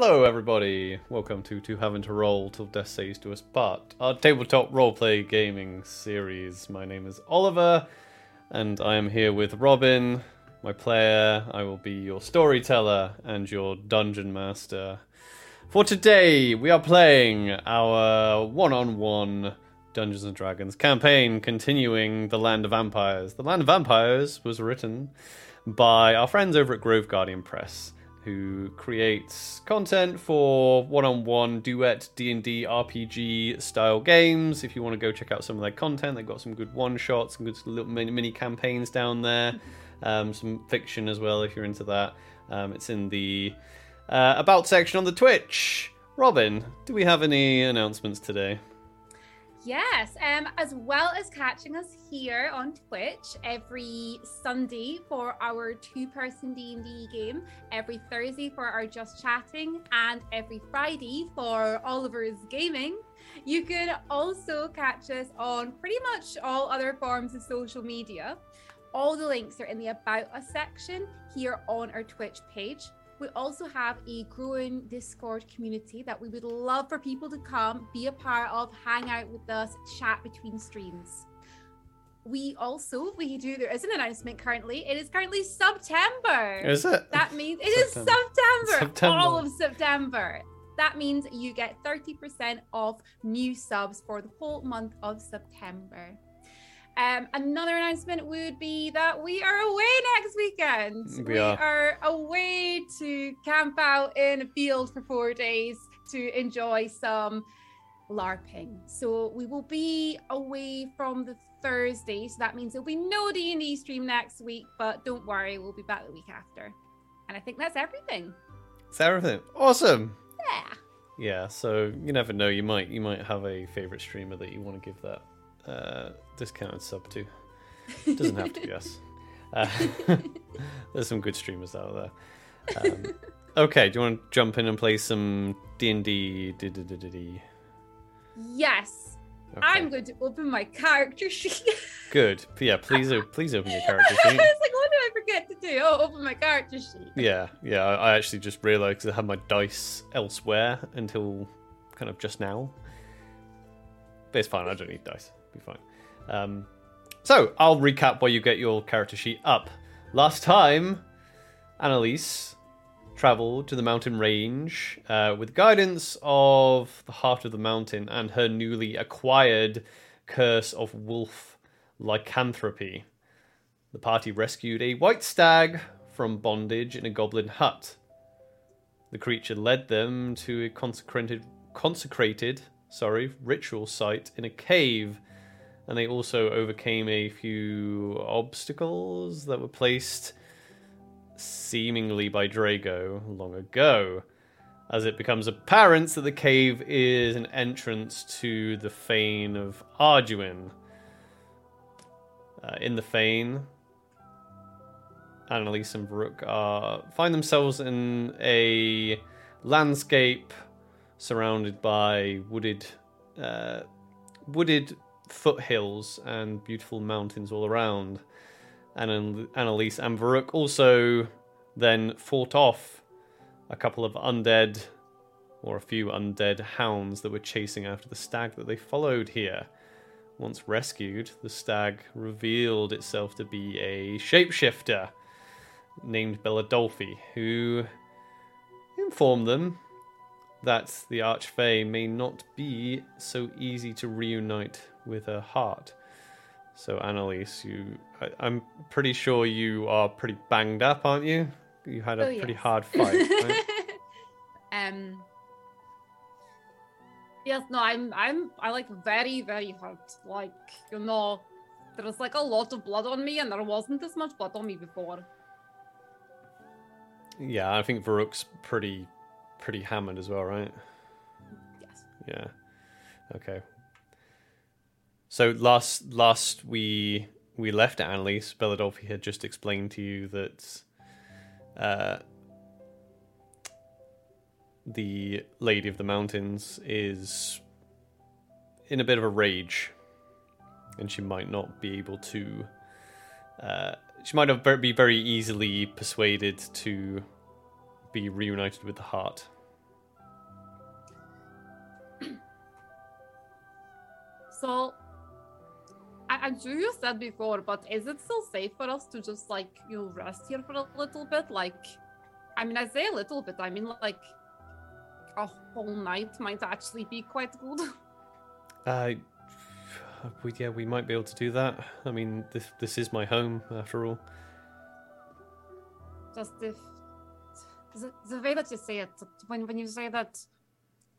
Hello, everybody. Welcome to To Having to Roll Till Death Saves Do Us Part, our tabletop roleplay gaming series. My name is Oliver, and I am here with Robin, my player. I will be your storyteller and your dungeon master. For today, we are playing our one on one Dungeons and Dragons campaign, continuing The Land of Vampires. The Land of Vampires was written by our friends over at Grove Guardian Press who creates content for one-on-one duet D&D RPG style games. If you want to go check out some of their content, they've got some good one-shots, some good little mini, campaigns down there, um, some fiction as well if you're into that. Um, it's in the uh, about section on the Twitch. Robin, do we have any announcements today? Yes, um, as well as catching us here on Twitch every Sunday for our two-person D&D game, every Thursday for our Just Chatting, and every Friday for Oliver's Gaming. You can also catch us on pretty much all other forms of social media. All the links are in the About Us section here on our Twitch page. We also have a growing Discord community that we would love for people to come, be a part of, hang out with us, chat between streams. We also we do there is an announcement currently. It is currently September. Is it? That means it is September. September, September. all of September. That means you get 30% off new subs for the whole month of September. Um, another announcement would be that we are away next weekend. We are. away to camp out in a field for four days to enjoy some LARPing. So we will be away from the Thursday. So that means there'll be no D&D stream next week, but don't worry, we'll be back the week after. And I think that's everything. That everything? Awesome. Yeah. Yeah, so you never know. You might you might have a favorite streamer that you want to give that uh, discounted sub to. Doesn't have to be us. Uh, there's some good streamers out there. Um, okay, do you want to jump in and play some D and D? Yes. I'm going to open my character sheet. good. Yeah, please, please open your character sheet. I was like, what did I forget to do? Oh, open my character sheet. Yeah, yeah. I I actually just realised I had my dice elsewhere until kind of just now. But it's fine. I don't need dice. Be fine. Um, so I'll recap while you get your character sheet up. Last time, Annelisse travelled to the mountain range uh, with guidance of the heart of the mountain and her newly acquired curse of wolf lycanthropy. The party rescued a white stag from bondage in a goblin hut. The creature led them to a consecrated, consecrated, sorry, ritual site in a cave, and they also overcame a few obstacles that were placed seemingly by Drago long ago. As it becomes apparent that the cave is an entrance to the Fane of Arduenne. Uh, in the Fane, Annelisse and Varuk are find themselves in a landscape surrounded by wooded, uh, wooded foothills and beautiful mountains all around. And Ann- Annelisse and Varuk also then fought off a couple of undead, or a few undead hounds that were chasing after the stag that they followed here. Once rescued, the stag revealed itself to be a shapeshifter named Belladolfi, who informed them that the Archfey may not be so easy to reunite with her heart. So, Annelisse, you, I, I'm pretty sure you are pretty banged up, aren't you? You had a Oh, pretty hard fight. Right? um. Yes, no, I'm, I'm, I like very, very hurt. Like, you know, there was like a lot of blood on me, and there wasn't as much blood on me before. yeah, I think Varuk's pretty, pretty hammered as well, right? Yes. Yeah. Okay. So last last we we left Annelisse, Belladolfi had just explained to you that uh, the Lady of the Mountains is in a bit of a rage, and she might not be able to. Uh, she might have ver- be very easily persuaded to be reunited with the heart. So, I, I'm sure you said before, but is it still safe for us to just like you know, rest here for a little bit? Like, I mean, I say a little bit. I mean, like a whole night might actually be quite good. Uh, we, yeah, we might be able to do that. I mean, this this is my home after all. Just if the, the way that you say it, when when you say that,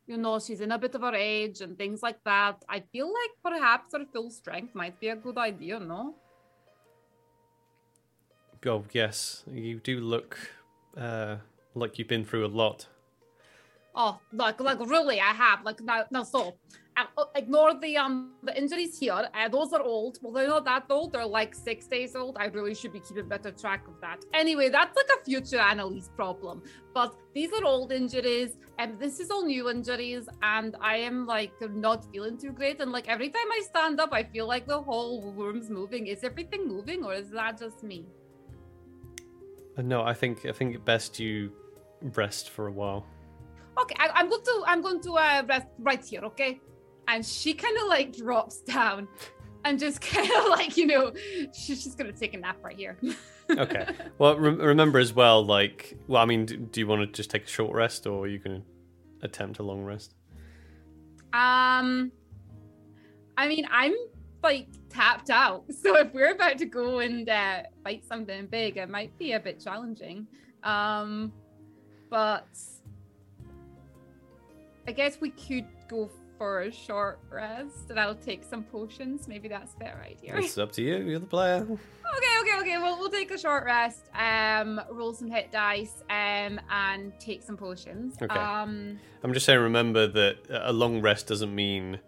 you know, she's in a bit of her age and things like that, I feel like perhaps her full strength might be a good idea. No. Oh yes, you do look uh, like you've been through a lot. Oh, like like really, I have like now now so. Uh, ignore the um the injuries here. Uh, those are old. Well, they're not that old. They're like six days old. I really should be keeping better track of that. Anyway, that's like a future Annelisse problem. But these are old injuries, and this is all new injuries. And I am like not feeling too great. And like every time I stand up, I feel like the whole room's moving. Is everything moving, or is that just me? Uh, no, I think I think best you rest for a while. Okay, I, am going to I'm going to uh, rest right here. Okay, and she kind of like drops down and just kind of like you know she's just gonna take a nap right here. okay. Well, re- remember as well, like, well, I mean, do, do you want to just take a short rest, or are you to attempt a long rest? Um, I mean, I'm like tapped out, so if we're about to go and uh, fight something big, it might be a bit challenging. Um, but I guess we could go for a short rest and I'll take some potions. Maybe that's a better idea. It's up to you. You're the player. Okay, okay, okay. Well, we'll take a short rest, um, roll some hit dice, um, and take some potions. Okay. Um, I'm just saying, remember that a long rest doesn't mean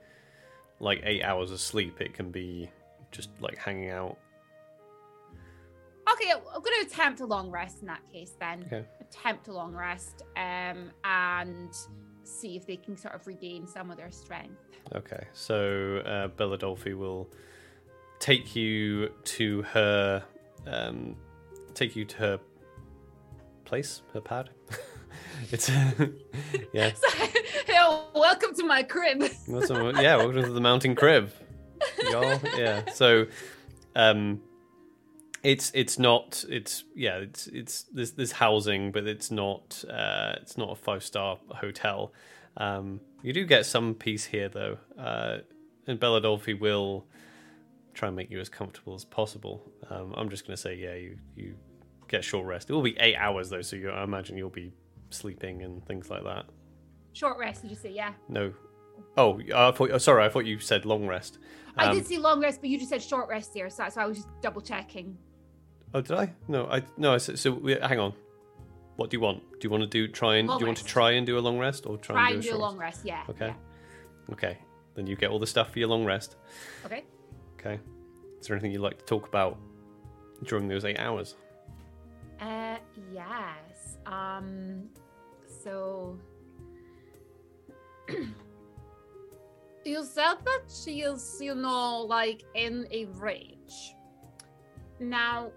like eight hours of sleep. It can be just like hanging out. okay, I'm going to attempt a long rest in that case then. Okay. Attempt a long rest, um, and see if they can sort of regain some of their strength. Okay, so uh, Belladolfi will take you to her, um, take you to her place, her pad. it's yeah, So, welcome to my crib. Yeah. Welcome to the mountain crib, y'all. Yeah. So, um, it's it's not it's yeah it's it's there's there's housing, but it's not uh it's not a five star hotel. Um, you do get some peace here though, uh, and Belladolfi will try and make you as comfortable as possible. Um, I'm just gonna say yeah, you you get short rest. It will be eight hours though, so you, I imagine you'll be sleeping and things like that. Short rest, did you say? Yeah. No. Oh, I thought. Oh, sorry, I thought you said long rest. I Um, did say long rest, but you just said short rest here, so, so I was just double checking. Oh, did I? No, I no. I said, so we, hang on. What do you want? Do you want to do try and Long do you want to try and do a long rest or try, Try and and do do a a long rest, yeah. Okay. yeah. Okay. Then you get all the stuff for your long rest. Okay. Okay. Is there anything you'd like to talk about during those eight hours? Uh, yes. Um, so you said that she is, you know, like in a rage. Now,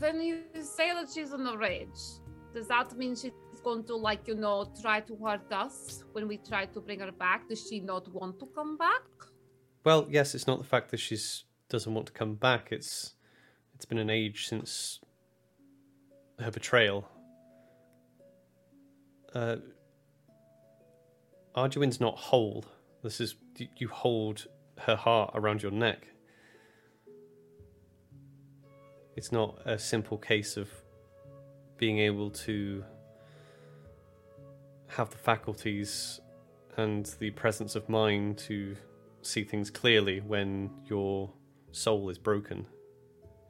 when you say that she's in a rage, does that mean she's going to, like, you know, try to hurt us when we try to bring her back? Does she not want to come back? Well, yes, it's not the fact that she's doesn't want to come back. It's it's been an age since her betrayal. Uh, Arduenne's not whole. This is you hold her heart around your neck. It's not a simple case of being able to have the faculties and the presence of mind to see things clearly when your soul is broken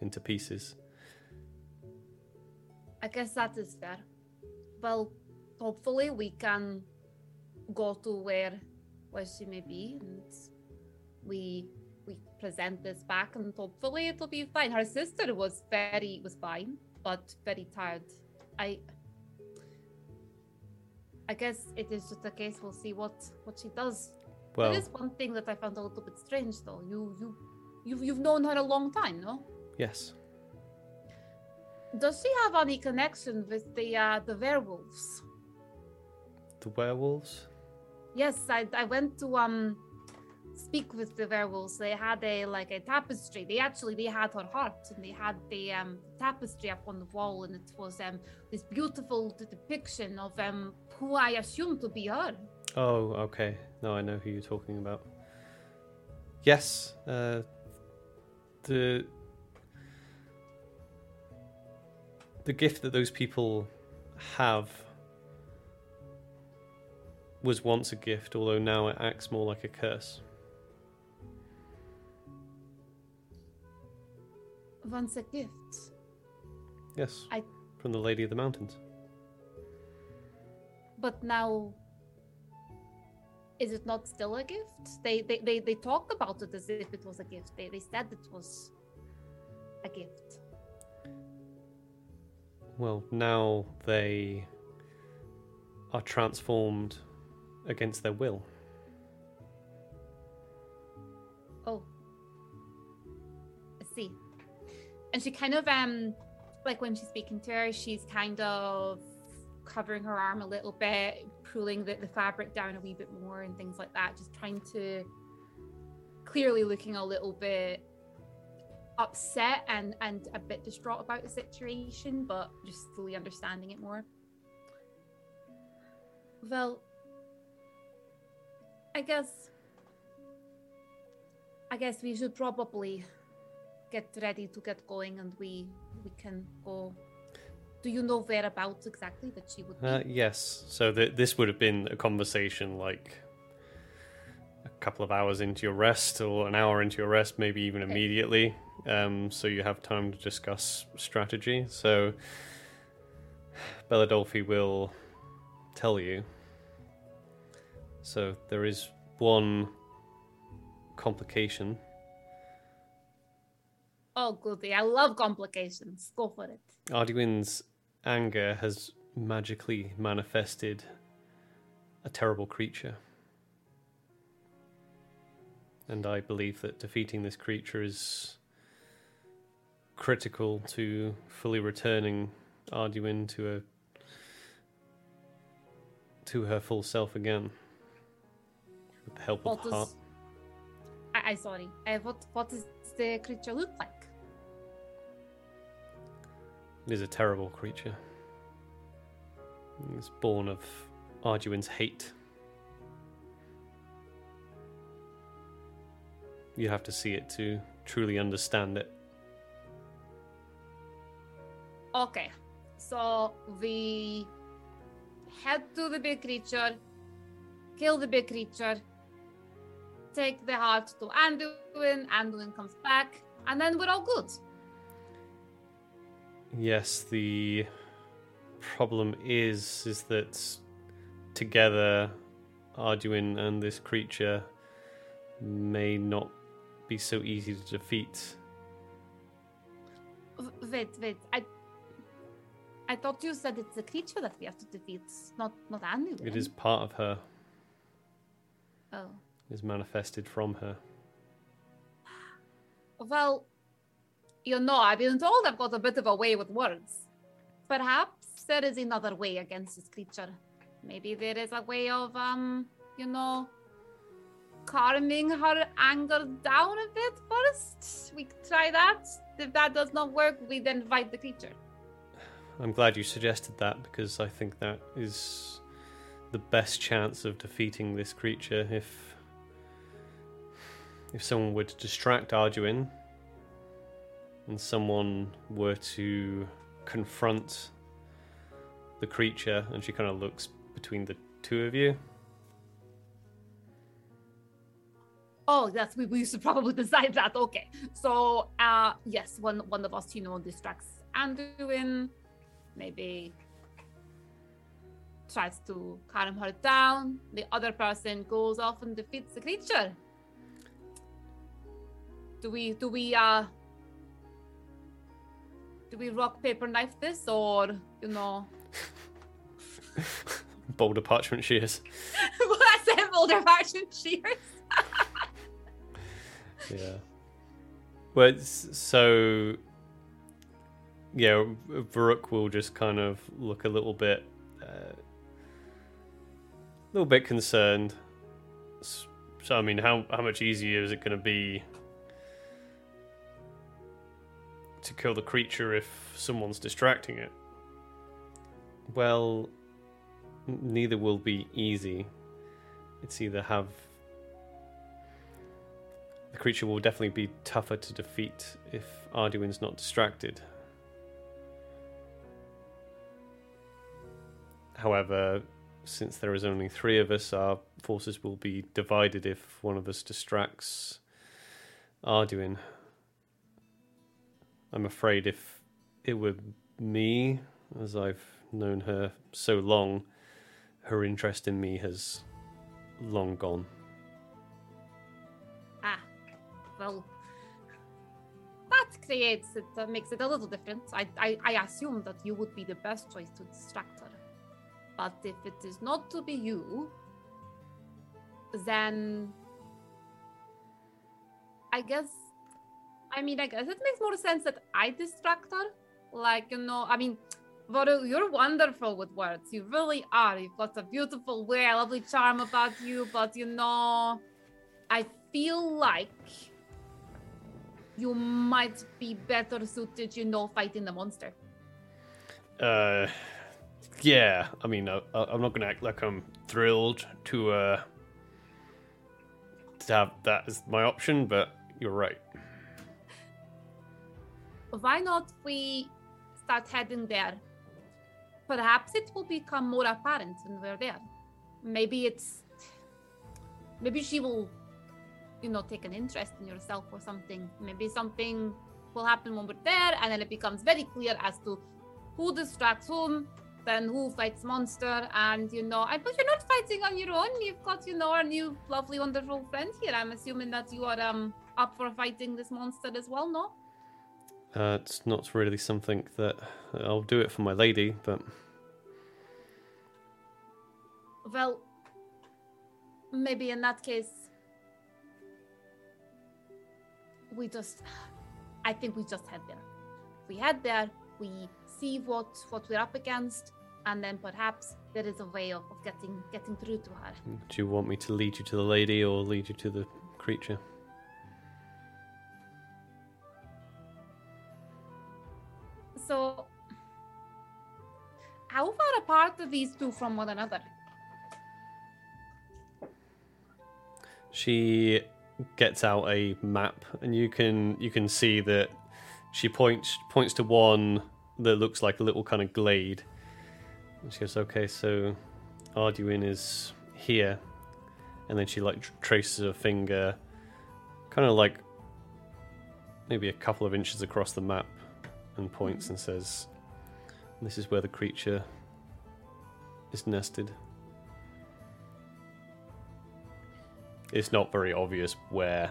into pieces. I guess that is fair. Well, hopefully we can go to where where she may be and we present this back and hopefully it'll be fine. Her sister was very was fine, but very tired. I I guess it is just a case we'll see what what she does. Well, there is one thing that I found a little bit strange though. You you you've, you've known her a long time, no? yes. Does she have any connection with the uh, the werewolves? The werewolves? Yes, I, I went to um speak with the werewolves. They had a like a tapestry. They actually they had her heart and they had the um tapestry up on the wall and it was um this beautiful depiction of um who I assume to be her. Oh, okay. No, I know who you're talking about. Yes, uh, the the gift that those people have was once a gift, although now it acts more like a curse. Once a gift. Yes, I- from the Lady of the Mountains. But now is it not still a gift? They they, they, they talked about it as if it was a gift. They they said it was a gift. Well, now they are transformed against their will. Oh. I see. And she kind of um like when she's speaking to her, she's kind of covering her arm a little bit, pulling the, the fabric down a wee bit more and things like that, just trying to clearly looking a little bit upset and and a bit distraught about the situation, but just fully understanding it more. Well, I guess I guess we should probably get ready to get going and we we can go. Do you know whereabouts exactly that she would be? Uh, yes. So th- this would have been a conversation like a couple of hours into your rest, or an hour into your rest, maybe even Okay. immediately. Um, so you have time to discuss strategy. So Belladolfi will tell you. So there is one complication. Oh, goody. I love complications. Go for it. Arduenne's anger has magically manifested a terrible creature. And I believe that defeating this creature is critical to fully returning Arduenne to a to her full self again. With the help of What the heart. I, I sorry. Uh, what what does the creature look like? It is a terrible creature. It's born of Arduenne's hate. You have to see it to truly understand it. Okay. So we head to the big creature, kill the big creature, take the heart to Anduin, Anduin comes back, and then we're all good. Yes, the problem is is that together Arduenne and this creature may not be so easy to defeat. Wait, wait. I I thought you said it's a creature that we have to defeat, not not Anduin. It is part of her, Oh. Is manifested from her. Well, you know, I've been told I've got a bit of a way with words. Perhaps there is another way against this creature. Maybe there is a way of, um, you know, calming her anger down a bit first. We try that. If that does not work, we then fight the creature. I'm glad you suggested that because I think that is the best chance of defeating this creature if if someone were to distract Arduenne and someone were to confront the creature and she kind of looks between the two of you Oh, yes, we, we should probably decide that. Okay. So, uh, yes, one one of us, you know, distracts Anduin, maybe tries to calm her down. The other person goes off and defeats the creature. Do we do we uh do we rock paper knife this or you know? Boulder parchment shears. Well that's it boulder parchment shears. Yeah. Well it's, so yeah Varuk will just kind of look a little bit uh, a little bit concerned. So I mean, how how much easier is it going to be to kill the creature if someone's distracting it? Well, neither will be easy. It's either have the creature will definitely be tougher to defeat if Arduenne's not distracted. However, since there is only three of us, our forces will be divided if one of us distracts Arduenne. I'm afraid if it were me, as I've known her so long, her interest in me has long gone. Ah, well, that creates it, uh, makes it a little different. I, I, I assume that you would be the best choice to distract her. But if it is not to be you, then I guess, I mean, I guess it makes more sense that I distract her. Like, you know, I mean, Varuk, you're wonderful with words. You really are. You've got a beautiful way, a lovely charm about you, but you know, I feel like you might be better suited, you know, fighting the monster. Uh, yeah. I mean, I, I'm not going to act like I'm thrilled to uh to have that as my option, but you're right. Why not we start heading there? Perhaps it will become more apparent when we're there. Maybe it's. Maybe she will, you know, take an interest in yourself or something. Maybe something will happen when we're there, and then it becomes very clear as to who distracts whom, then who fights monster, and you know, I, but you're not fighting on your own. You've got, you know, our new lovely, wonderful friend here. I'm assuming that you are um up for fighting this monster as well, no? Uh, it's not really something that I'll do it for my lady, but Well, maybe in that case, we just. I think we just head there. We head there, we see what what we're up against, and then perhaps there is a way of, of getting getting through to her. do you want me to lead you to the lady or lead you to the creature? Apart these two from one another? She gets out a map, and you can you can see that she points points to one that looks like a little kind of glade. And she goes, "Okay, so Arduenne is here," and then she like tr- traces her finger, kind of like maybe a couple of inches across the map, and points mm-hmm. and says, "This is where the creature is nested." It's not very obvious where,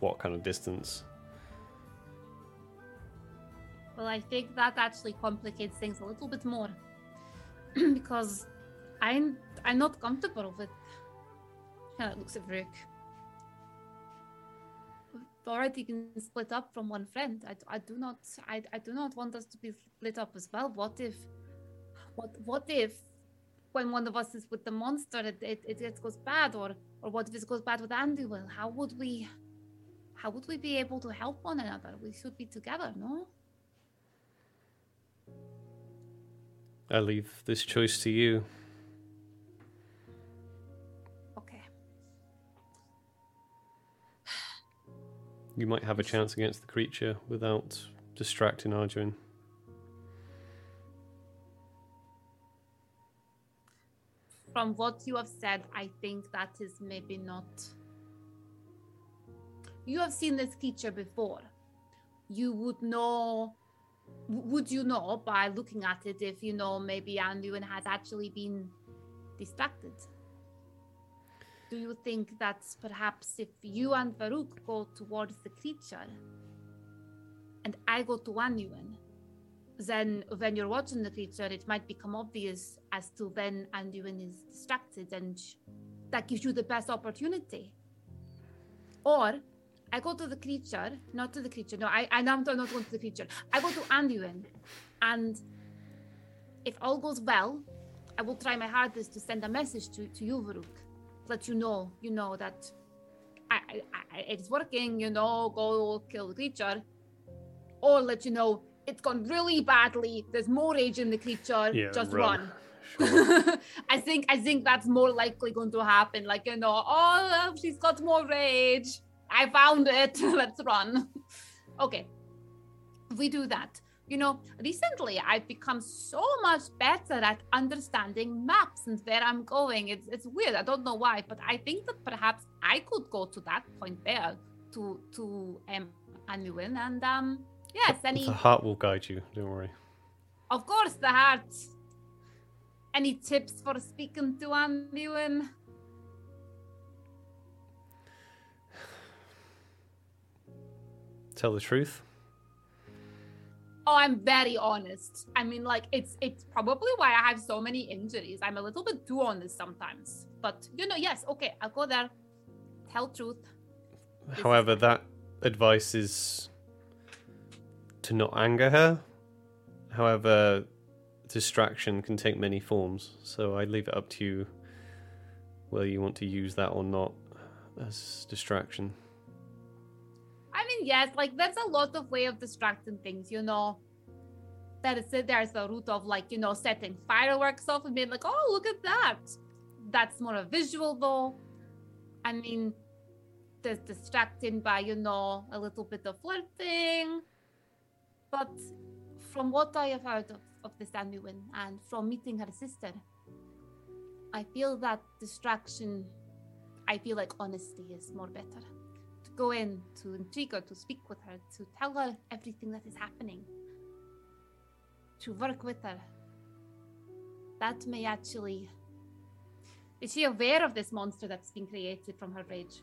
what kind of distance. Well, I think that actually complicates things a little bit more because I'm I'm not comfortable with. how it looks at Rook. We've already been split up from one friend. I, I do not I, I do not want us to be split up as well. What if, what what if, when one of us is with the monster, it it, it, it goes bad, or or what if it goes bad with Andy? Well, how would we, how would we be able to help one another? We should be together, no? I leave this choice to you. Okay. You might have a chance against the creature without distracting Arduenne. From what you have said, I think that is maybe not. You have seen this creature before. You would know. Would you know by looking at it if you know maybe Anduin has actually been distracted? Do you think that perhaps if you and Varuk go towards the creature and I go to Anduin, then when you're watching the creature, it might become obvious as to when Anduin is distracted, and that gives you the best opportunity. Or I go to the creature, not to the creature. No, I, I am not going to the creature. I go to Anduin, and if all goes well, I will try my hardest to send a message to, to you, Varuk. Let you know, you know, that I, I, it's working, you know, go kill the creature. Or let you know it's gone really badly. There's more rage in the creature. Yeah, just run. run. Sure. I think I think that's more likely going to happen. Like you know, oh, she's got more rage. I found it. Let's run. Okay, we do that. You know, recently I've become so much better at understanding maps and where I'm going. It's it's weird. I don't know why, but I think that perhaps I could go to that point there to to um Annuin and um yes, any the heart will guide you. Don't worry. of course the heart. Any tips for speaking to Anduin? Tell the truth. Oh, I'm very honest. I mean, like it's it's probably why I have so many injuries. I'm a little bit too honest sometimes. But you know, yes, okay, I'll go there. Tell truth. However, that advice is to not anger her. However, distraction can take many forms, so I leave it up to you whether you want to use that or not as distraction. I mean, yes, like there's a lot of way of distracting things, you know. There is there's the route of like, you know, setting fireworks off and being like, oh, look at that. That's more a visual though. I mean, there's distracting by, you know, a little bit of flirting. But from what I have heard of, of this Anuin and from meeting her sister, I feel that distraction, I feel like honesty is more better to go in, to intrigue her, to speak with her, to tell her everything that is happening, to work with her. That may actually. Is she aware of this monster that's been created from her rage?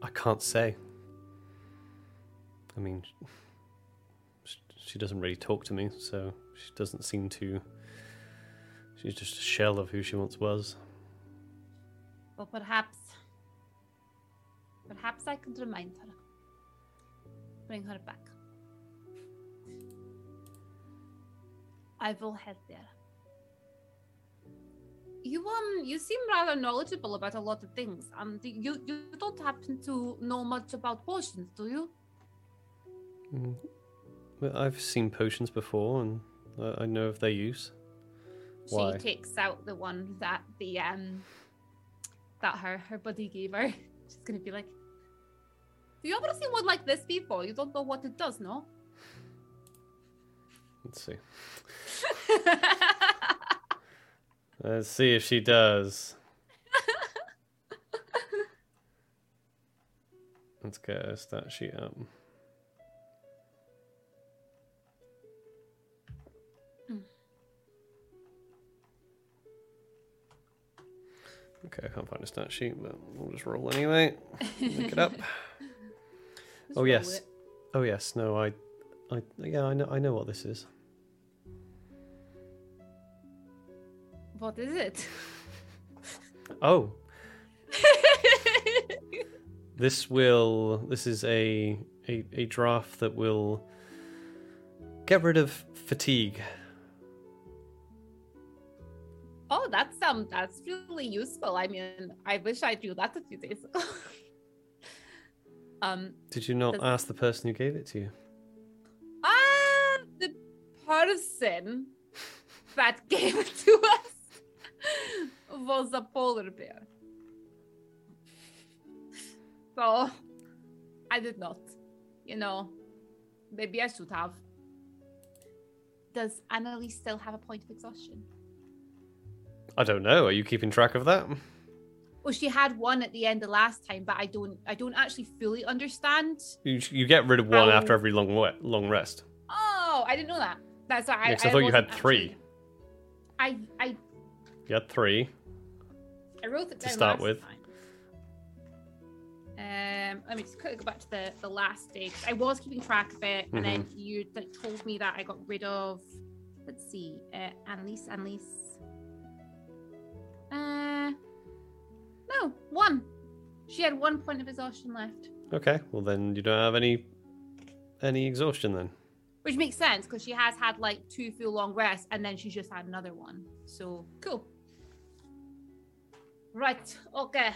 I can't say. I mean, she doesn't really talk to me, so she doesn't seem to. She's just a shell of who she once was. But perhaps. Perhaps I could remind her. Bring her back. I will head there. You um you seem rather knowledgeable about a lot of things. Do you you don't happen to know much about potions, do you? Mm. Well, I've seen potions before, and I know of their use. Why? She takes out the one that the um that her her buddy gave her. She's gonna be like, "Do you ever seen one like this before? You don't know what it does, no?" Let's see. Let's see if she does. Let's get her stat sheet up. Okay, I can't find a stat sheet, but we'll just roll anyway. Look it up. Oh yes. it. Oh yes. No, I, I yeah, I know. I know what this is. What is it? Oh, this will. This is a a, a draft that will get rid of fatigue. That's um, that's really useful. I mean, I wish I knew that a few days ago. um, Did you not Does- ask the person who gave it to you? ah, the person that gave it to us was a polar bear. So I did not. You know, maybe I should have. Does Annelisse still have a point of exhaustion? I don't know. Are you keeping track of that? Well, she had one at the end of last time, but I don't. I don't actually fully understand. You, you get rid of one How- after every long long rest. Oh, I didn't know that. That's why I. Yeah, 'cause I thought you had three. actually- I I You had three. I wrote it To start with. time. Um, let me just quickly go back to the, the last day. I was keeping track of it, and then Mm-hmm. you told me that I got rid of. Let's see, uh, Annelisse, Annelisse. Uh, no, one. She had one point of exhaustion left, Okay. Well, then you don't have any any exhaustion then. which makes sense because she has had like two full long rests, and then she's just had another one. So cool. Right, okay.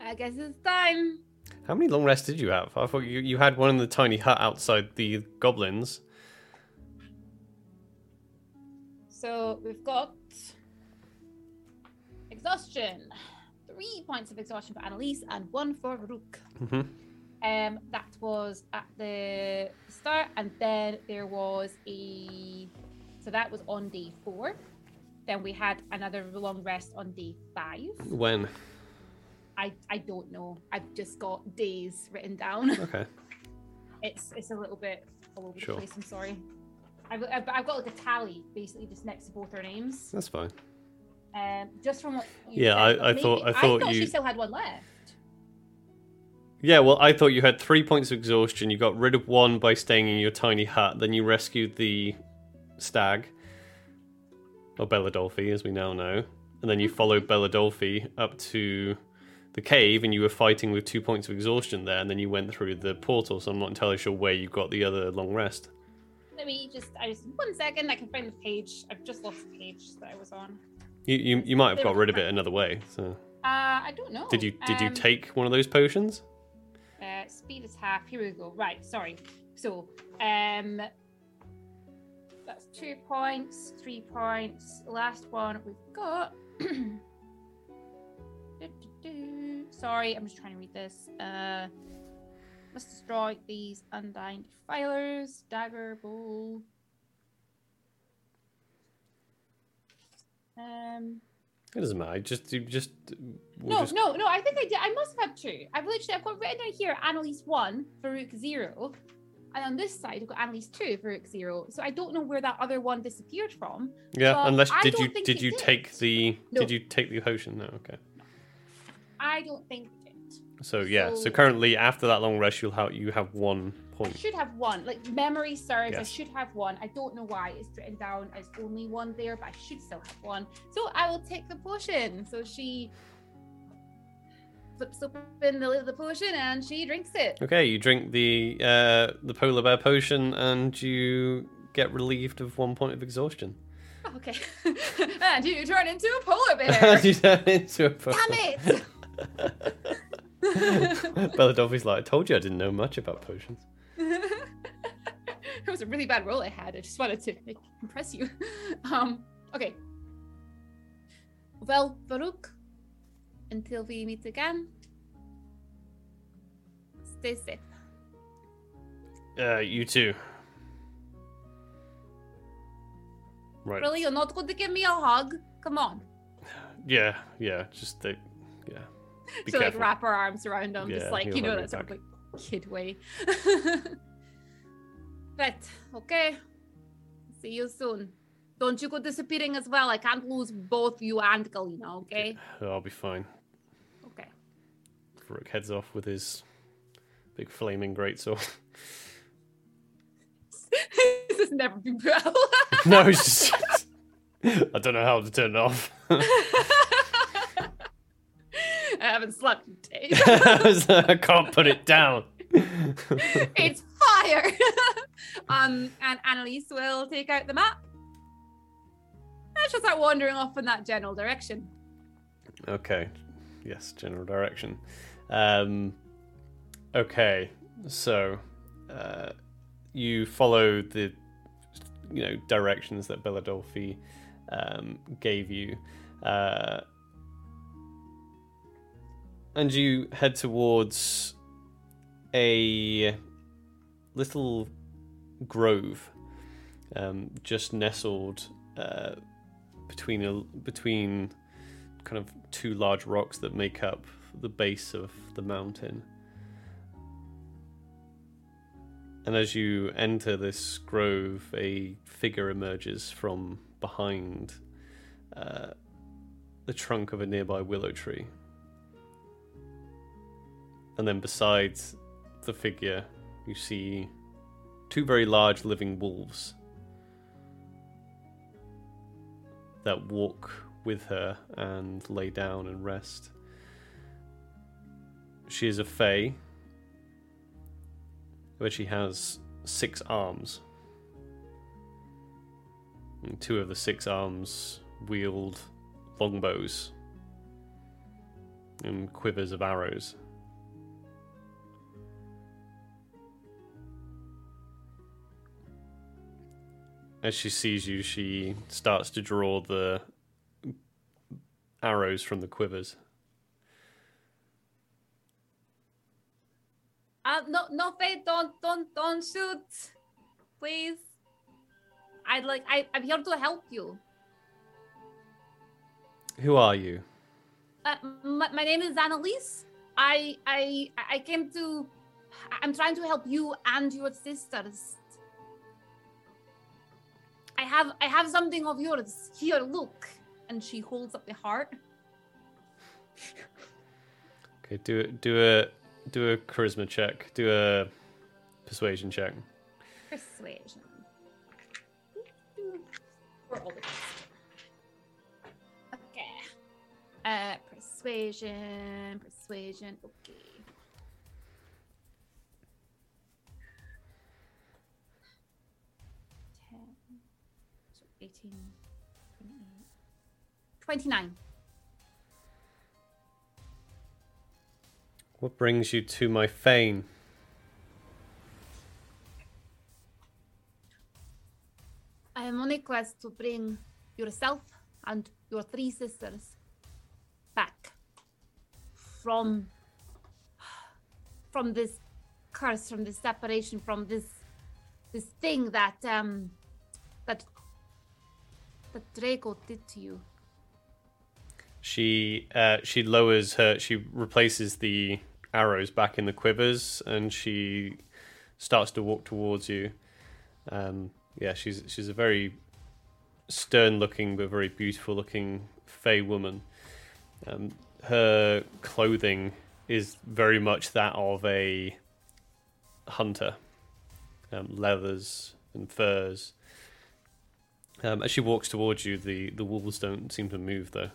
I guess it's time. How many long rests did you have? I thought you, you had one in the tiny hut outside the goblins. So we've got exhaustion. Three points of exhaustion for Annelisse and one for Rook. hmm Um, that was at the start, and then there was a. So that was on day four. Then we had another long rest on day five. When? I I don't know. I've just got days written down. Okay. It's it's a little bit all over Sure. the place. I'm sorry. I've, I've, I've got like a tally basically just next to both our names. That's fine. Um, just from what. You Yeah, said, I- I thought- I thought she you- still had one left. Yeah, well, I thought you had three points of exhaustion. You got rid of one by staying in your tiny hut. Then you rescued the stag, or Belladolfi, as we now know. And then you followed Belladolfi up to the cave, and you were fighting with two points of exhaustion there. And then you went through the portal. So I'm not entirely sure where you got the other long rest. Let me just. I just one second. I can find the page. I've just lost the page that I was on. You you, you might have got rid of it another way. So Uh, I don't know. did you did you Um, take one of those potions? Uh, speed is half. Here we go. Right. Sorry. So, um, that's two points, three points. Last one we've got. Sorry, I'm just trying to read this. Uh, must destroy these undying defilers. Dagger, bowl. Um. It doesn't matter. Just you just we'll No, just- no, no. I think I did. I must have had two. I've literally I've got written down here Annelisse one, Farouk zero, and on this side I've got Annelisse two, Farouk zero. So I don't know where that other one disappeared from. Yeah, unless did you did you did. take the No. did you take the potion? No, okay. I don't think. So yeah, so So- currently after that long rest, you'll have you have one I point. should have one. Like memory serves, I should have one. I don't know why it's written down as only one there, but I should still have one. So I will take the potion. So she flips open the the potion and she drinks it. Okay, you drink the uh, the polar bear potion and you get relieved of one point of exhaustion. Okay. and you turn into a polar bear. you turn into a polar. Bear. Damn it! Belladolfi's like, I told you I didn't know much about potions. it was a really bad roll I had. I just wanted to like, impress you. Um, okay. Well, Farouk, until we meet again, stay safe. Uh, you too. Right. Really, you're not going to give me a hug? Come on. Yeah, yeah. Just the, yeah. Be so careful. like wrap our arms around him, Yeah, just like you know that sort of like kid way. right. Okay. See you soon. Don't you go disappearing as well. I can't lose both you and Galina. Okay. I'll be fine. Okay. Farouk heads off with his big flaming greatsword. this has never been out. no, just. I don't know how to turn it off. I haven't slept in days. I can't put it down. it's fire. um, and Annelisse will take out the map. And she'll start wandering off in that general direction. Okay. Yes, general direction. Um, okay, so uh, you follow the you know directions that Belladolfi um, gave you, uh, and you head towards a little grove, um, just nestled uh, between a between kind of two large rocks that make up the base of the mountain. And as you enter this grove, a figure emerges from behind uh, the trunk of a nearby willow tree. And then beside the figure, you see two very large living wolves that walk with her and lay down and rest. She is a fae, where she has six arms. And two of the six arms wield longbows and quivers of arrows. As she sees you, she starts to draw the arrows from the quivers. Uh, no, no, Faye, don't, don't, don't shoot, please. I'd like, I, I'm here to help you. Who are you? Uh, my, my name is Annelisse. I, I, I came to. I'm trying to help you and your sisters. I have, I have something of yours. Here, look. And she holds up the heart. Okay, do it. Do a do a charisma check. Do a persuasion check. Persuasion. For all the rest. Okay. Uh, persuasion, persuasion. Okay. 29. What brings you to my fane? I am on a quest to bring yourself and your three sisters back from from this curse, from this separation, from this this thing that um that that Draco did to you. She uh, she lowers her. She replaces the arrows back in the quivers, and she starts to walk towards you. Um, yeah, she's she's a very stern-looking but very beautiful-looking Fey woman. Um, her clothing is very much that of a hunter, um, leathers and furs. Um, as she walks towards you, the, the wolves don't seem to move though.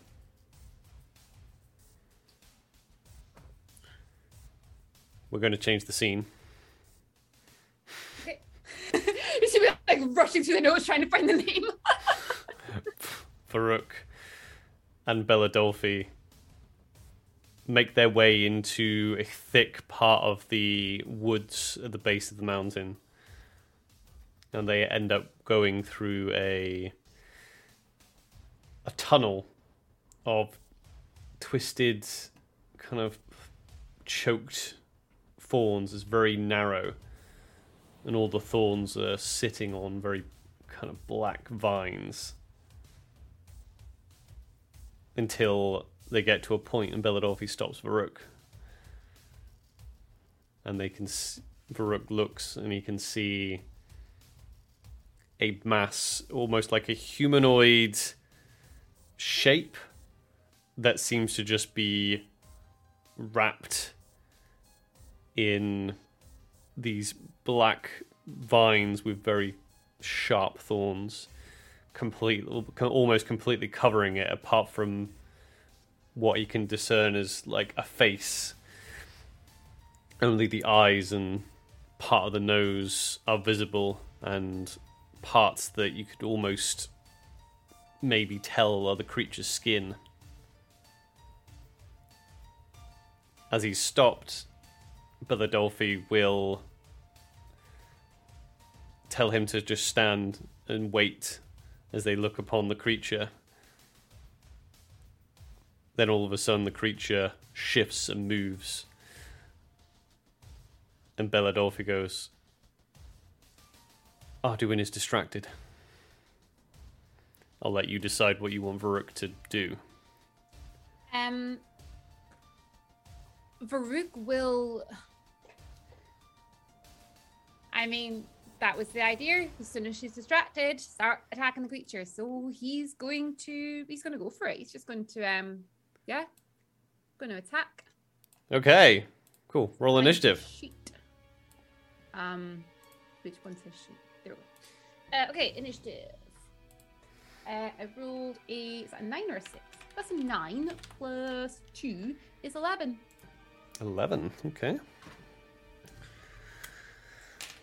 We're going to change the scene. you see me like rushing through the notes trying to find the name. Varuk and Belladolfi make their way into a thick part of the woods at the base of the mountain. And they end up going through a a tunnel of twisted kind of choked thorns is very narrow and all the thorns are sitting on very kind of black vines until they get to a point and Belladolfi stops Varuk. And they can s Varuk looks and he can see a mass almost like a humanoid shape that seems to just be wrapped in these black vines with very sharp thorns complete almost completely covering it apart from what you can discern as like a face. Only the eyes and part of the nose are visible and parts that you could almost maybe tell are the creature's skin. As he's stopped Belladolfi will tell him to just stand and wait as they look upon the creature. Then all of a sudden, the creature shifts and moves. And Belladolfi goes, Arduenne is distracted. I'll let you decide what you want Varuk to do. Um, Varuk will. I mean, that was the idea. As soon as she's distracted, start attacking the creature. So he's going to he's going to go for it. He's just going to um yeah, going to attack. Okay, cool. Roll initiative. Sheet. Um, which one says sheet? There we go. Uh, okay, initiative. Uh, I rolled a, is that a nine or a six? That's a nine plus two is eleven. Eleven. Okay.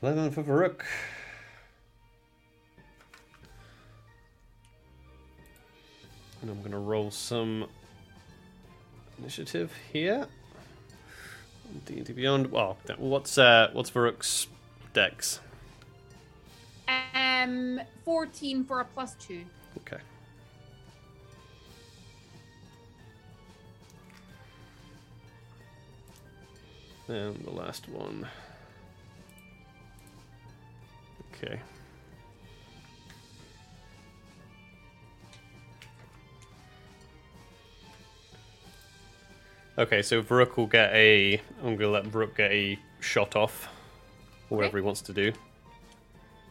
Eleven for Varuk. And I'm going to roll some initiative here. D&D Beyond. Well, what's uh, what's Varuk's dex? Um, 14 for a plus two. Okay. And the last one. Okay. Okay, so Varuk will get a. I'm gonna let Varuk get a shot off, or whatever Okay. he wants to do.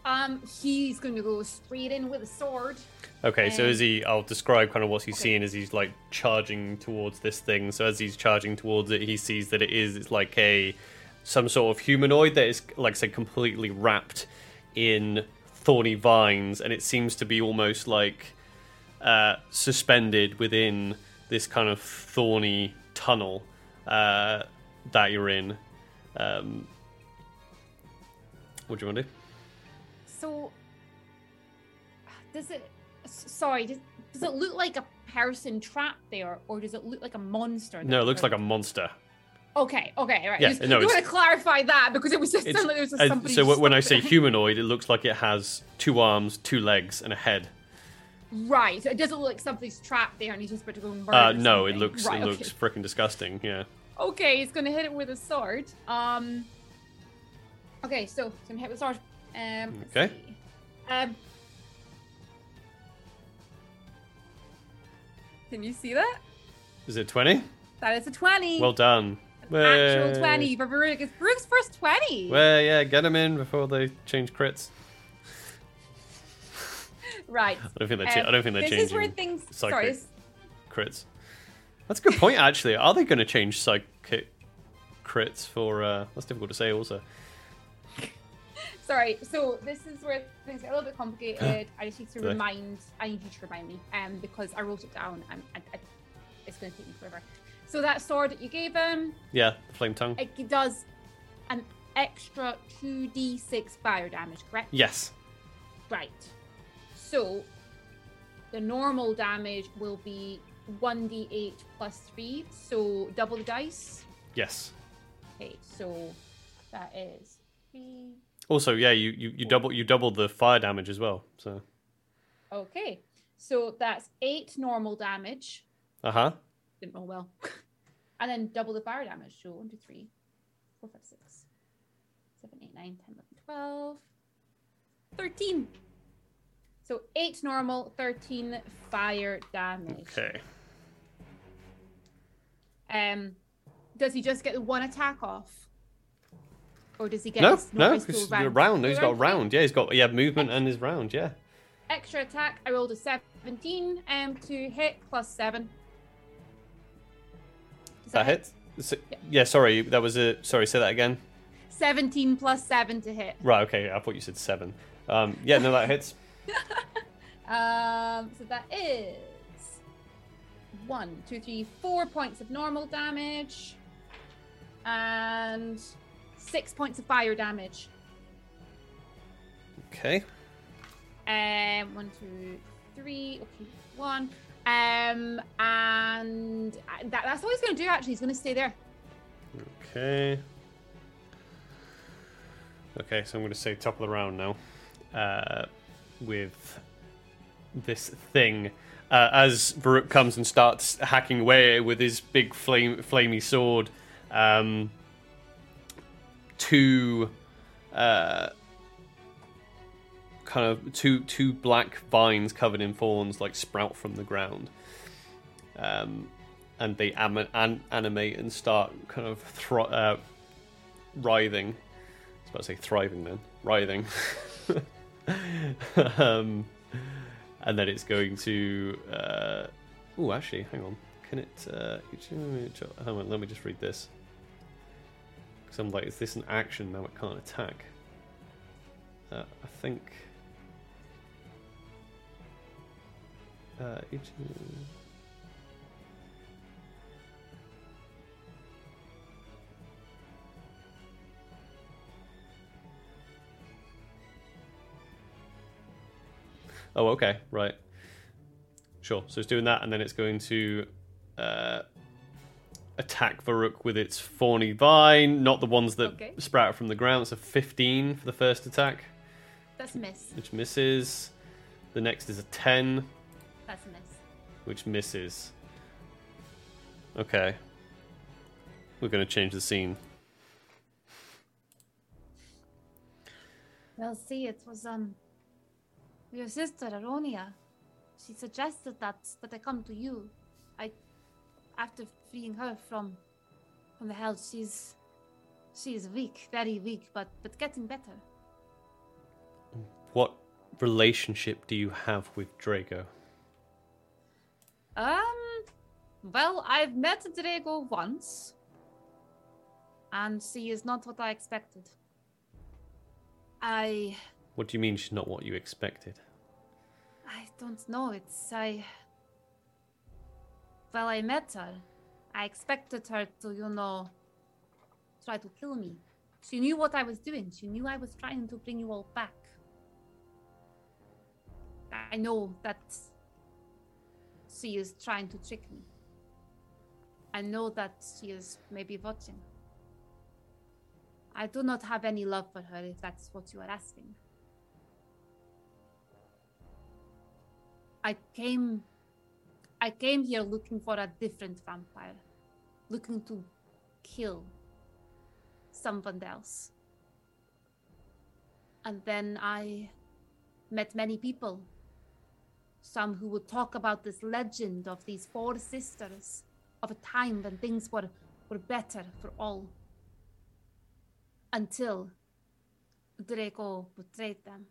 Um, he's going to go straight in with a sword. Okay, so as he, I'll describe kind of what he's okay. seeing as he's like charging towards this thing. So as he's charging towards it, he sees that it is it's like a some sort of humanoid that is like I said completely wrapped in thorny vines, and it seems to be almost like uh, suspended within this kind of thorny tunnel uh, that you're in. Um, what do you want to do? So, does it? Sorry, does, does it look like a person trapped there, or does it look like a monster? No, it looks like a monster. Okay, okay, right. Yeah, Just, no, you want to clarify that because it was just something. like was just Uh, so just when I say humanoid, it looks like it has two arms, two legs, and a head. right, so it doesn't look like somebody's trapped there and he's just about to go and murder. Uh, no, it looks Right, it okay. looks freaking disgusting. Yeah. Okay, he's gonna hit it with a sword. Um. Okay, so he's gonna hit with a sword. Um. Okay. Um. Can you see that? Is it twenty? That is a twenty. Well done. Actual twenty for Varuk. It's Varuk's first twenty. Well, yeah, get them in before they change crits. Right. I don't think they're. cha- Um, I don't think they're this changing is where things. Sorry. psychic crits. That's a good point, actually. Are they going to change psychic crits for? uh That's difficult to say. Also, Sorry. So this is where things get a little bit complicated. I just need to remind. I need you to remind me, um, because I wrote it down and I, I, it's going to take me forever. So that sword that you gave him, yeah, the flame tongue. it does an extra two d six fire damage. Correct? Yes. Right. So the normal damage will be one d eight plus three. So double the dice. Yes. Okay. So that is three. Also, yeah, you, you, you double you double the fire damage as well. So, Okay, so that's eight normal damage. uh huh. Didn't roll well. and then double the fire damage. So one, two, three, four, five, six, seven, eight, nine, 10, 11, 12, 13. So eight normal, 13 fire damage. Okay. Um, does he just get the one attack off? Or does he get No, no, full a round. He's got a round. Yeah, he's got yeah movement and his round. Yeah. Extra attack. I rolled a 17 um, to hit plus seven. Does That hits. So- yeah, sorry, that was a sorry. Say that again. 17 plus 7 to hit. Right. Okay. I thought you said seven. Um. Yeah. No, that hits. Um, so that is one, two, three, four points of normal damage and six points of fire damage. Okay. Um, one, two, three. Okay, one. Um, and that, that's all he's going to do. Actually, he's going to stay there. Okay. Okay, so I'm going to say top of the round now. Uh, with this thing. Uh, as Varuk comes and starts hacking away with his big flame, flamey sword, um, two uh, kind of two two black vines covered in thorns like sprout from the ground, um, and they am- an- animate and start kind of thro- uh, writhing. I was about to say thriving then, writhing. um, and then it's going to. Uh, oh, actually, hang on. Can it? Uh, hang on, let me just read this. Because I'm like, is this an action? Now it can't attack. Uh, I think. Uh, each, Oh, okay, right. Sure. So it's doing that, and then it's going to uh, attack Varuk with its thorny vine, not the ones that Okay. sprout from the ground. It's a 15 for the first attack, That's a miss. which misses. The next is a 10, That's a miss. which misses. Okay. We're going to change the scene. Well, see, it was um your sister Aronia. She suggested that that I come to you. I, after freeing her from from the hell, she's she is weak, very weak, but but getting better. What relationship do you have with Drago? Um, well, I've met Drago once, and she is not what I expected. I What do you mean she's not what you expected? I don't know. It's I. Well, I met her. I expected her to, you know, try to kill me. She knew what I was doing. She knew I was trying to bring you all back. I know that she is trying to trick me. I know that she is maybe watching. I do not have any love for her, if that's what you are asking. I came I came here looking for a different vampire. Looking to kill someone else. And then I met many people. Some who would talk about this legend of these four sisters, of a time when things were, were better for all. Until Draco betrayed them.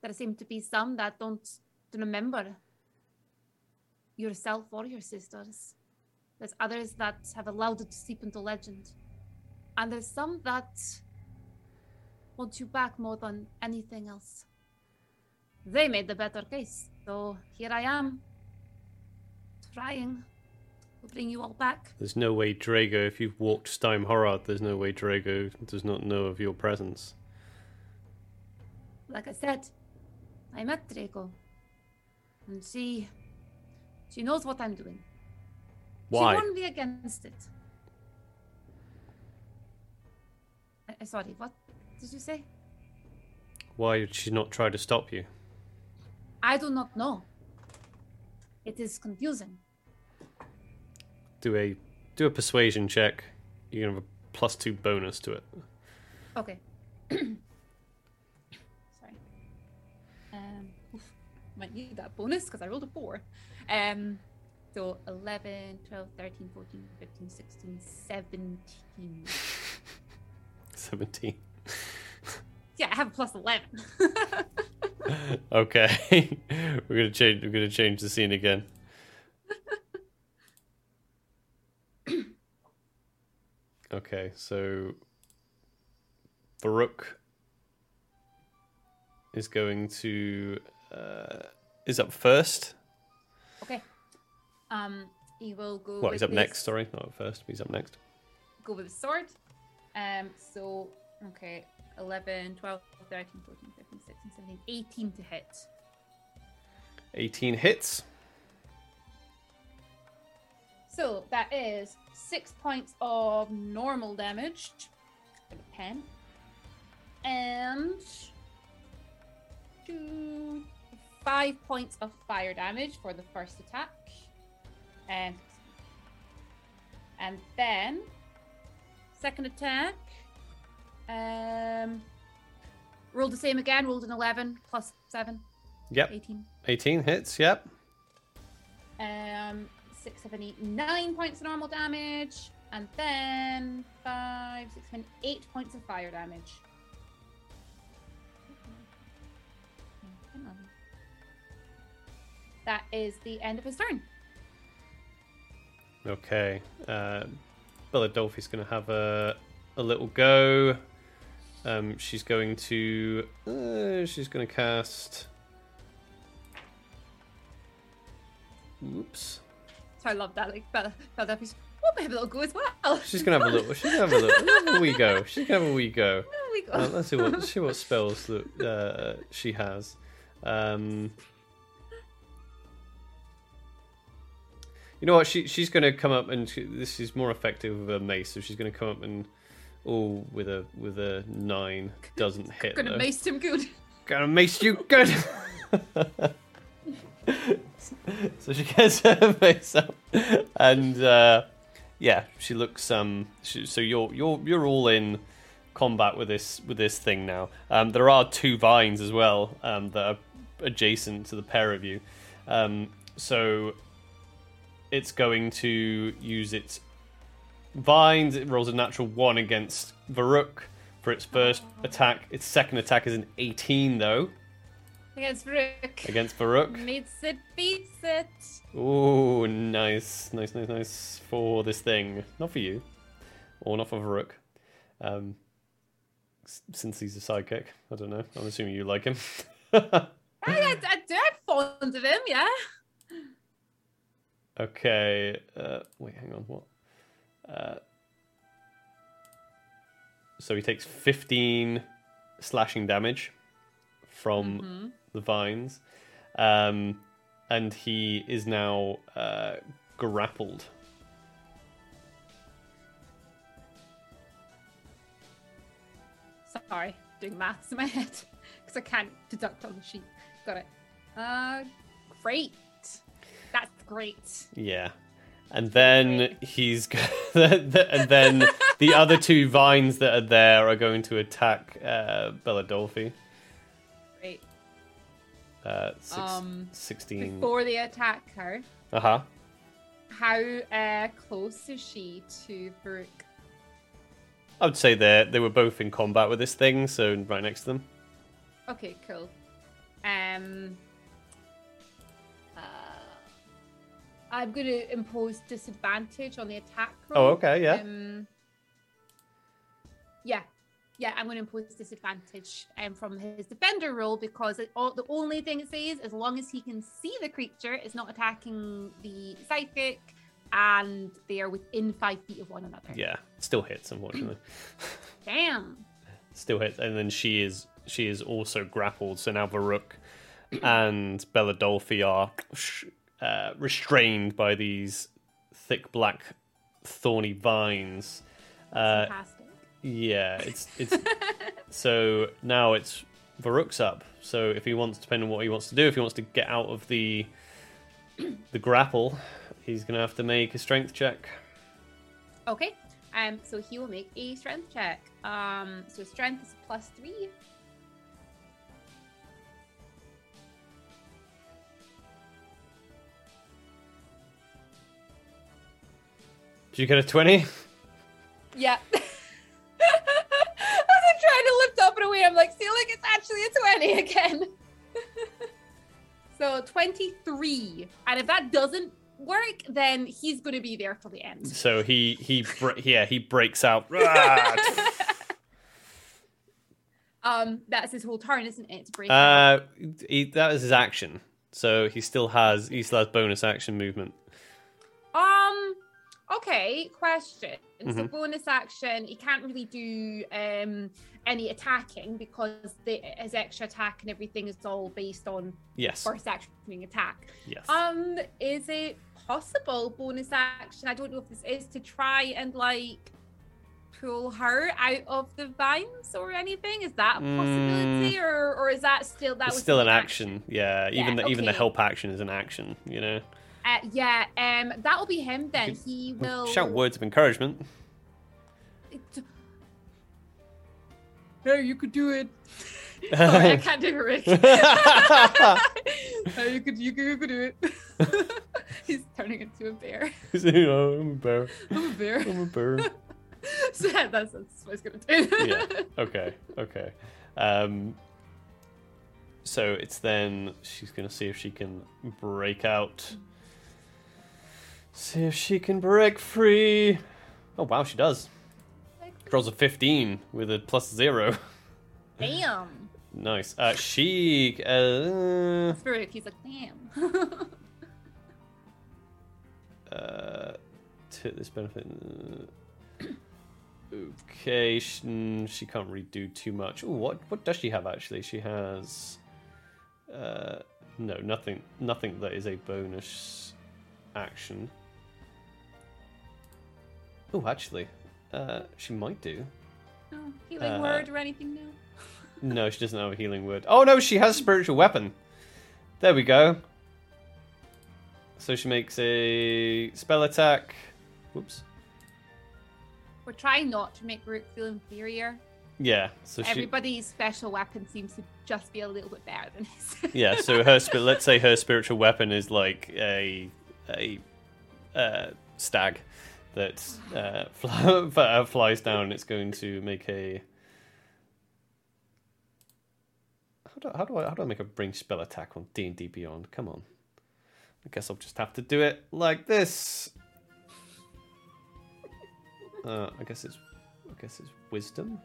There seem to be some that don't remember yourself or your sisters. There's others that have allowed it to seep into legend. And there's some that want you back more than anything else. They made the better case, so here I am, trying to bring you all back. There's no way Drago, if you've walked Stein Horrod, there's no way Drago does not know of your presence. Like I said, I met Drago. And she. She knows what I'm doing. Why? She warned me against it. Uh, sorry, what did you say? Why did she not try to stop you? I do not know. It is confusing. Do a do a persuasion check. You can have a plus two bonus to it. Okay. Sorry. Um, oof, might need that bonus because I rolled a 4. Um, so 11, 12, 13, 14, 15, 16, 17. Seventeen. Yeah, I have a plus 11. okay. we're gonna change we're gonna change the scene again. okay, so Varuk is going to uh, is up first. okay. Um, he will go. Well, he's up his- next. Sorry, not up first. He's up next. Go with the sword. Um, so okay, 11, 12, 13, 14, 15, 16, 17, 18 to hit. 18 hits. So that is six points of normal damage pen, and two, five points of fire damage for the first attack, and and then second attack. Um, rolled the same again. Rolled an eleven plus seven, Yep. 18. 18 hits. Yep. Um, six, seven, eight, nine points of normal damage, and then five, six, seven, eight points of fire damage. That is the end of his turn. Okay. Uh, Belladolfi's going to have a a little go. Um, she's going to uh, she's going to cast. Oops. So I love that. Like Bella, Bella Duffy's, oh, maybe it'll go as well. She's going to have a little. She's going to have a little. have a wee go. She's going to have a wee go. We go. Uh, let's see what see what spells that uh, she has. Um, You know what? She she's going to come up and she, this is more effective with a mace, so she's going to come up and oh, with a with a nine doesn't hit. Gonna though. mace him good. Gonna mace you good. so she gets her mace up, and uh, yeah, she looks. Um, she, so you're you're you're all in combat with this with this thing now. Um, there are two vines as well um, that are adjacent to the pair of you. Um, so it's going to use its vines. It rolls a natural one against Varuk for its first attack. Its second attack is an 18 though Against Varuk. against Varuk. Meets it, beats it. Ooh, nice, nice, nice, nice for this thing. Not for you, or not for Varuk. Um, since he's a sidekick, I don't know. I'm assuming you like him. I, I, I do. I'm fond of him, yeah. okay. Uh, wait, hang on. What? Uh, so he takes 15 slashing damage from the vines, um, and he is now uh, grappled. Sorry, doing maths in my head because I can't deduct on the sheet. Got it. Uh, great. That's great. Yeah. And then he's and then the other two vines that are there are going to attack uh, Belladolfi. Great. Uh, six, Um, 16. Before they attack her, Uh huh. how uh, close is she to Varuk? I would say they they were both in combat with this thing, so right next to them. Okay, cool. Um, I'm going to impose disadvantage on the attack roll. Oh, okay, yeah. Um, yeah, yeah. I'm going to impose disadvantage um, from his defender roll because it, all, the only thing it says, as long as he can see the creature, is not attacking the sidekick, and they are within five feet of one another. Yeah, still hits unfortunately. Damn. still hits, and then she is she is also grappled. So now Varuk and Belladolfi are uh, restrained by these thick black thorny vines. Uh, yeah, it's it's so now it's Varuk's up. So if he wants, depending on what he wants to do, if he wants to get out of the the grapple, he's gonna have to make a strength check. Okay. Um, so he will make a strength check. Um, so strength is plus three. Did you get a twenty? Yeah. As I'm trying to lift up and away, I'm like, see, like it's actually a 20 again. so 23. And if that doesn't work, then he's going to be there till the end. So he he br- yeah he breaks out. Um, that's his whole turn, isn't it? To break. Uh, he, that was his action. So he still has he still has bonus action movement. Um. Okay. Question. So Mhm. bonus action, he can't really do um any attacking because the, his extra attack and everything is all based on Yes. first action being attack. Yes. Um, is it possible bonus action? I don't know if this is to try and like pull her out of the vines or anything. Is that a possibility, or or is that still that Mm. it's was still an action. Yeah. Even Yeah, the even the help action is an action. You know. Uh, yeah. Um, that'll be him then. He will Shout words of encouragement. It- Hey, you could do it. Sorry, I can't do it, Rick. hey, you could, you could, you could do it. He's turning into a bear. oh, I'm a bear. I'm a bear. I'm a bear. so yeah, that's, that's what he's gonna do. yeah. Okay. Okay. Um. So it's then she's gonna see if she can break out. See if she can break free. Oh wow, she does. Rolls a fifteen with a plus zero. Damn. nice. Uh, she. Uh, Spirit, he's like, damn. uh, to this benefit. uh, Okay, she, mm, she can't really do too much. Oh, what what does she have actually? She has. Uh, no, nothing. Nothing that is a bonus action. Oh, actually, uh, she might do. No healing Uh, word or anything now. No, she doesn't have a healing word. Oh no, she has spiritual weapon. There we go. So she makes a spell attack. Whoops. We're trying not to make Rook feel inferior. Yeah. So she. Everybody's special weapon seems to just be a little bit better than his. Yeah. So her. Sp- let's say her spiritual weapon is like a a uh, stag that uh, uh, flies down. It's going to make a. How do, how do I how do I make a bring spell attack on D and D Beyond? Come on. I guess I'll just have to do it like this. Uh, I guess it's I guess it's wisdom.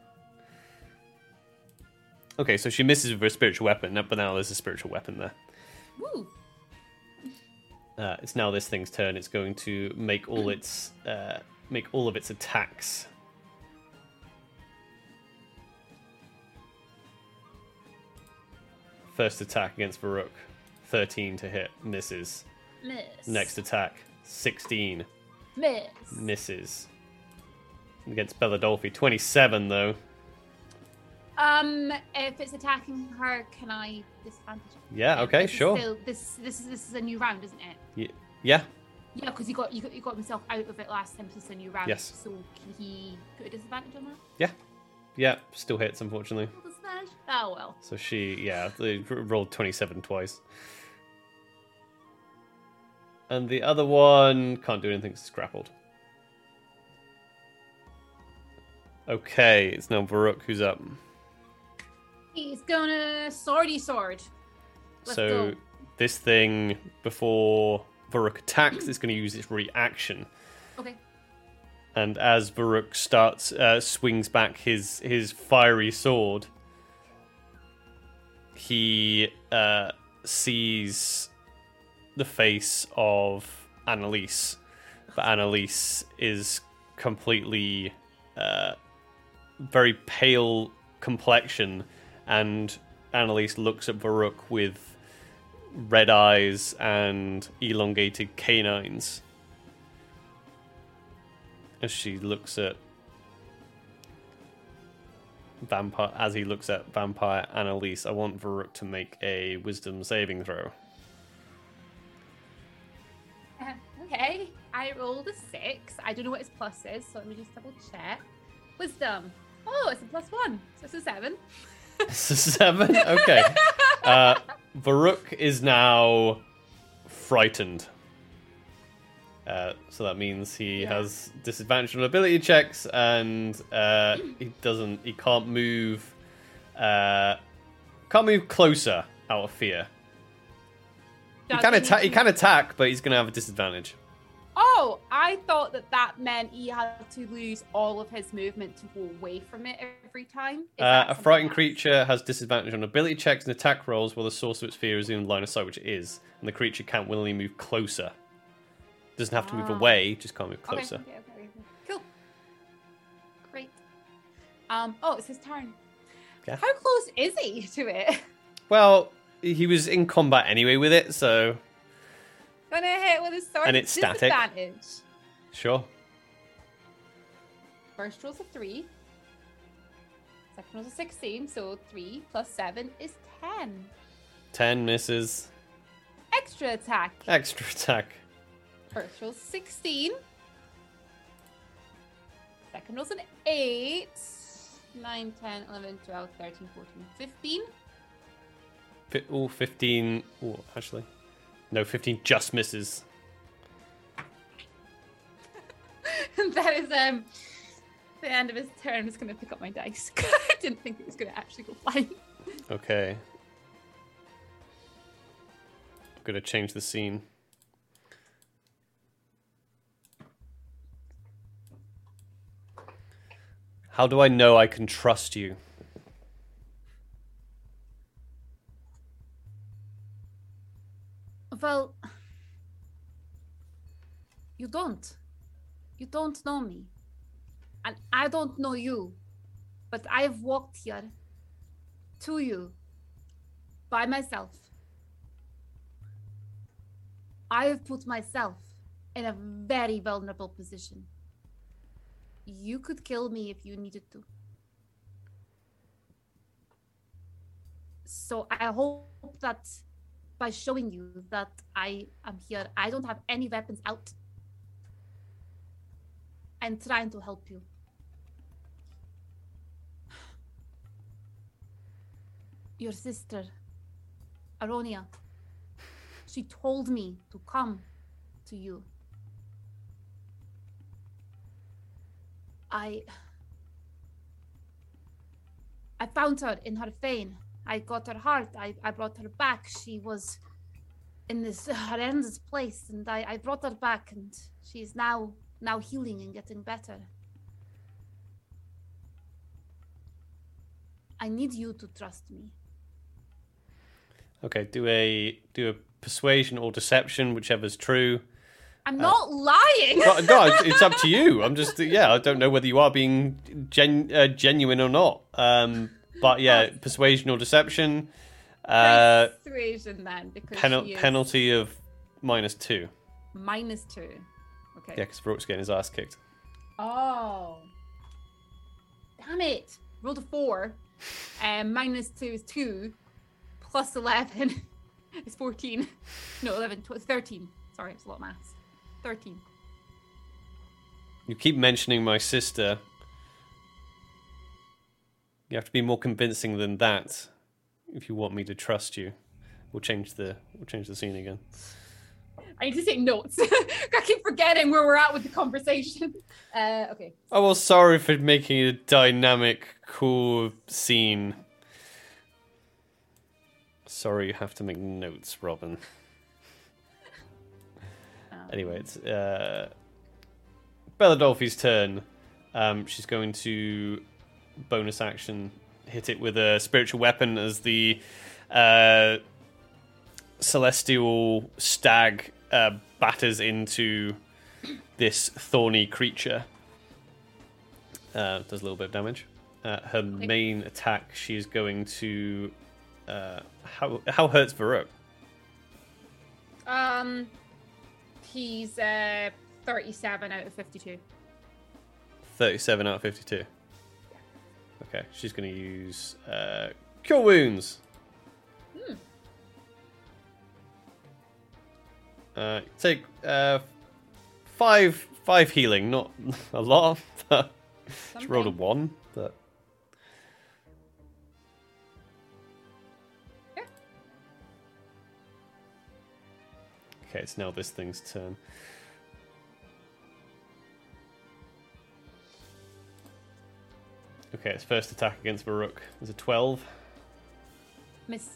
Okay, so she misses with her spiritual weapon, but now there's a spiritual weapon there. Woo! Uh, it's now this thing's turn. It's going to make all its uh, make all of its attacks. First attack against Varuk, thirteen to hit, misses. Miss. Next attack, sixteen, Miss. misses. Against Belladolfi, twenty-seven though. Um, if it's attacking her, can I disadvantage? it? Yeah, okay, this is sure. Still, this this is this is a new round, isn't it? Yeah, Yeah, because he got you got you got himself out of it last time, so it's a new round. Yes. So can he put a disadvantage on that? yeah, yeah. Still hits, unfortunately. Oh well. So she, yeah, they rolled 27 twice. And the other one can't do anything, it's grappled. Okay, it's now Varuk who's up. He's gonna swordy sword. Let's so go. This thing, before Varuk attacks, is going to use its reaction. Okay. And as Varuk starts, uh, swings back his his fiery sword, he uh, sees the face of Annelisse, but Annelisse is completely uh, very pale complexion, and Annelisse looks at Varuk with red eyes and elongated canines as she looks at vampire as he looks at vampire Annelisse, I want Varuk to make a wisdom saving throw. Uh, okay. I rolled a six. I don't know what his plus is, so let me just double check. Wisdom. Oh, it's a plus one. So it's a seven. Seven? Okay. Uh, Varuk is now frightened. Uh, so that means he Yeah. has disadvantage on ability checks, and uh, he doesn't. He can't move. Uh, can't move closer out of fear. He can attack. He can attack, but he's going to have a disadvantage. Oh, I thought that that meant he had to lose all of his movement to go away from it every time. Uh, a frightened else? creature has disadvantage on ability checks and attack rolls while the source of its fear is in line of sight, which it is, and the creature can't willingly move closer. Doesn't have to move Ah. away, just can't move closer. Okay, okay, okay. Cool. Great. Um. Oh, it's his turn. Yeah. How close is he to it? Well, he was in combat anyway with it, so Gonna hit with a sword. And it's static. Sure. First roll's a three. Second roll's a sixteen. So three plus seven is ten. Ten misses. Extra attack. Extra attack. First roll's 16. Second roll's an 8. 9, 10, 11, 12, 13, 14, 15. Fi- oh, 15. Oh, actually. No, 15 just misses. That is um the end of his turn. I'm just going to pick up my dice. I didn't think it was going to actually go flying. Okay. I'm gonna change the scene. How do I know I can trust you? Well, you don't. You don't know me. And I don't know you. But I have walked here to you by myself. I have put myself in a very vulnerable position. you could kill me if you needed to. So I hope that by showing you that I am here, I don't have any weapons out. I'm trying to help you. Your sister, Aronia, she told me to come to you. I I found her in her fane. I got her heart. I, I brought her back. She was in this horrendous place, and I, I brought her back, and she's now now healing and getting better. I need you to trust me. Okay, do a do a persuasion or deception, whichever's true. I'm not lying. No, no, it's, it's up to you. I'm just yeah. I don't know whether you are being gen, uh, genuine or not. Um, but yeah, persuasion or deception. Uh, Persuasion then, because penal- is penalty of minus two. minus two. Okay. Yeah, because Brooke's getting his ass kicked. Oh. Damn it. Rolled a four. Um, minus two is two. Plus 11 is 14. No, 11, tw- 13. Sorry, it's a lot of maths. 13. You keep mentioning my sister. You have to be more convincing than that if you want me to trust you. We'll change the we'll change the scene again. I need to take notes. I keep forgetting where we're at with the conversation. Uh, okay. Oh well, sorry for making a dynamic, cool scene. Sorry, you have to make notes, Robin. Um, Anyway, it's uh, Bella Dolphy's turn. Um, she's going to bonus action hit it with a spiritual weapon as the uh, celestial stag uh, batters into this thorny creature. Uh, does a little bit of damage. Uh, her main attack, she's going to. Uh, how how hurts Varuk? Um, he's uh, 37 out of 52. 37 out of 52. Okay, she's going to use uh, Cure Wounds. Uh, take uh, five five healing, not a lot, but she rolled a one. But Yeah. okay, it's now this thing's turn. Okay, its first attack against Varuk is a 12. Miss.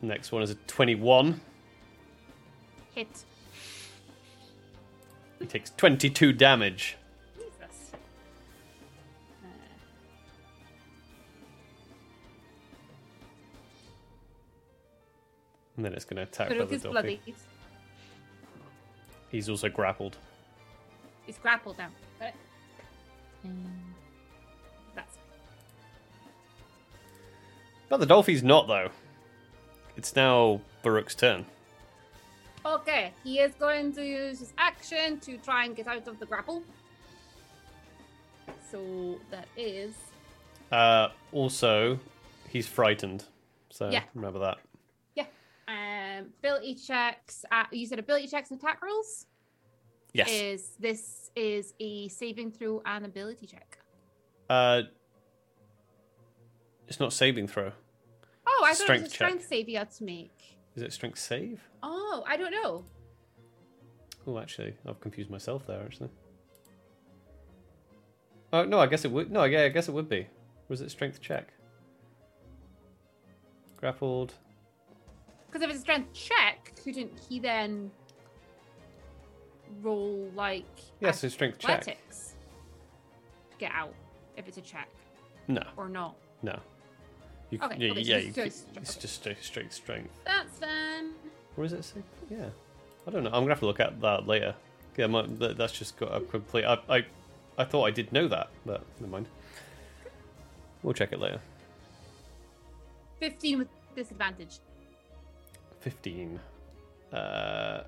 Next one is a 21. Hit. He takes 22 damage. Jesus. Uh, And then it's going to attack Varuk Brother is Dolphy. bloody. He's also grappled. He's grappled now. Got it? That's Brother Dolphy's not, though. It's now Varuk's turn. Okay, he is going to use his action to try and get out of the grapple. So that is Uh, also, he's frightened. So Yeah. remember that. yeah. Um, ability checks. Uh, you said ability checks and attack rolls. Yes. Is this is a saving throw and ability check? Uh, it's not saving throw. Oh, I thought it was a check. strength save you had to make. Is it strength save? Oh, I don't know. Oh, actually, I've confused myself there. Actually. Oh no, I guess it would. No, yeah, I guess it would be. Was it strength check? Grappled. Because if it's a strength check, couldn't he then roll like Yes, it's strength check. athletics to get out if it's a check No, or not? no. You, Okay, yeah, okay, so yeah, it's you, just- it's just straight, straight strength. That's fine. Or is it? Yeah, I don't know. I'm gonna have to look at that later. Yeah, my, that's just got a complete. I, I, I thought I did know that, but never mind. We'll check it later. 15 with disadvantage. Fifteen. Uh,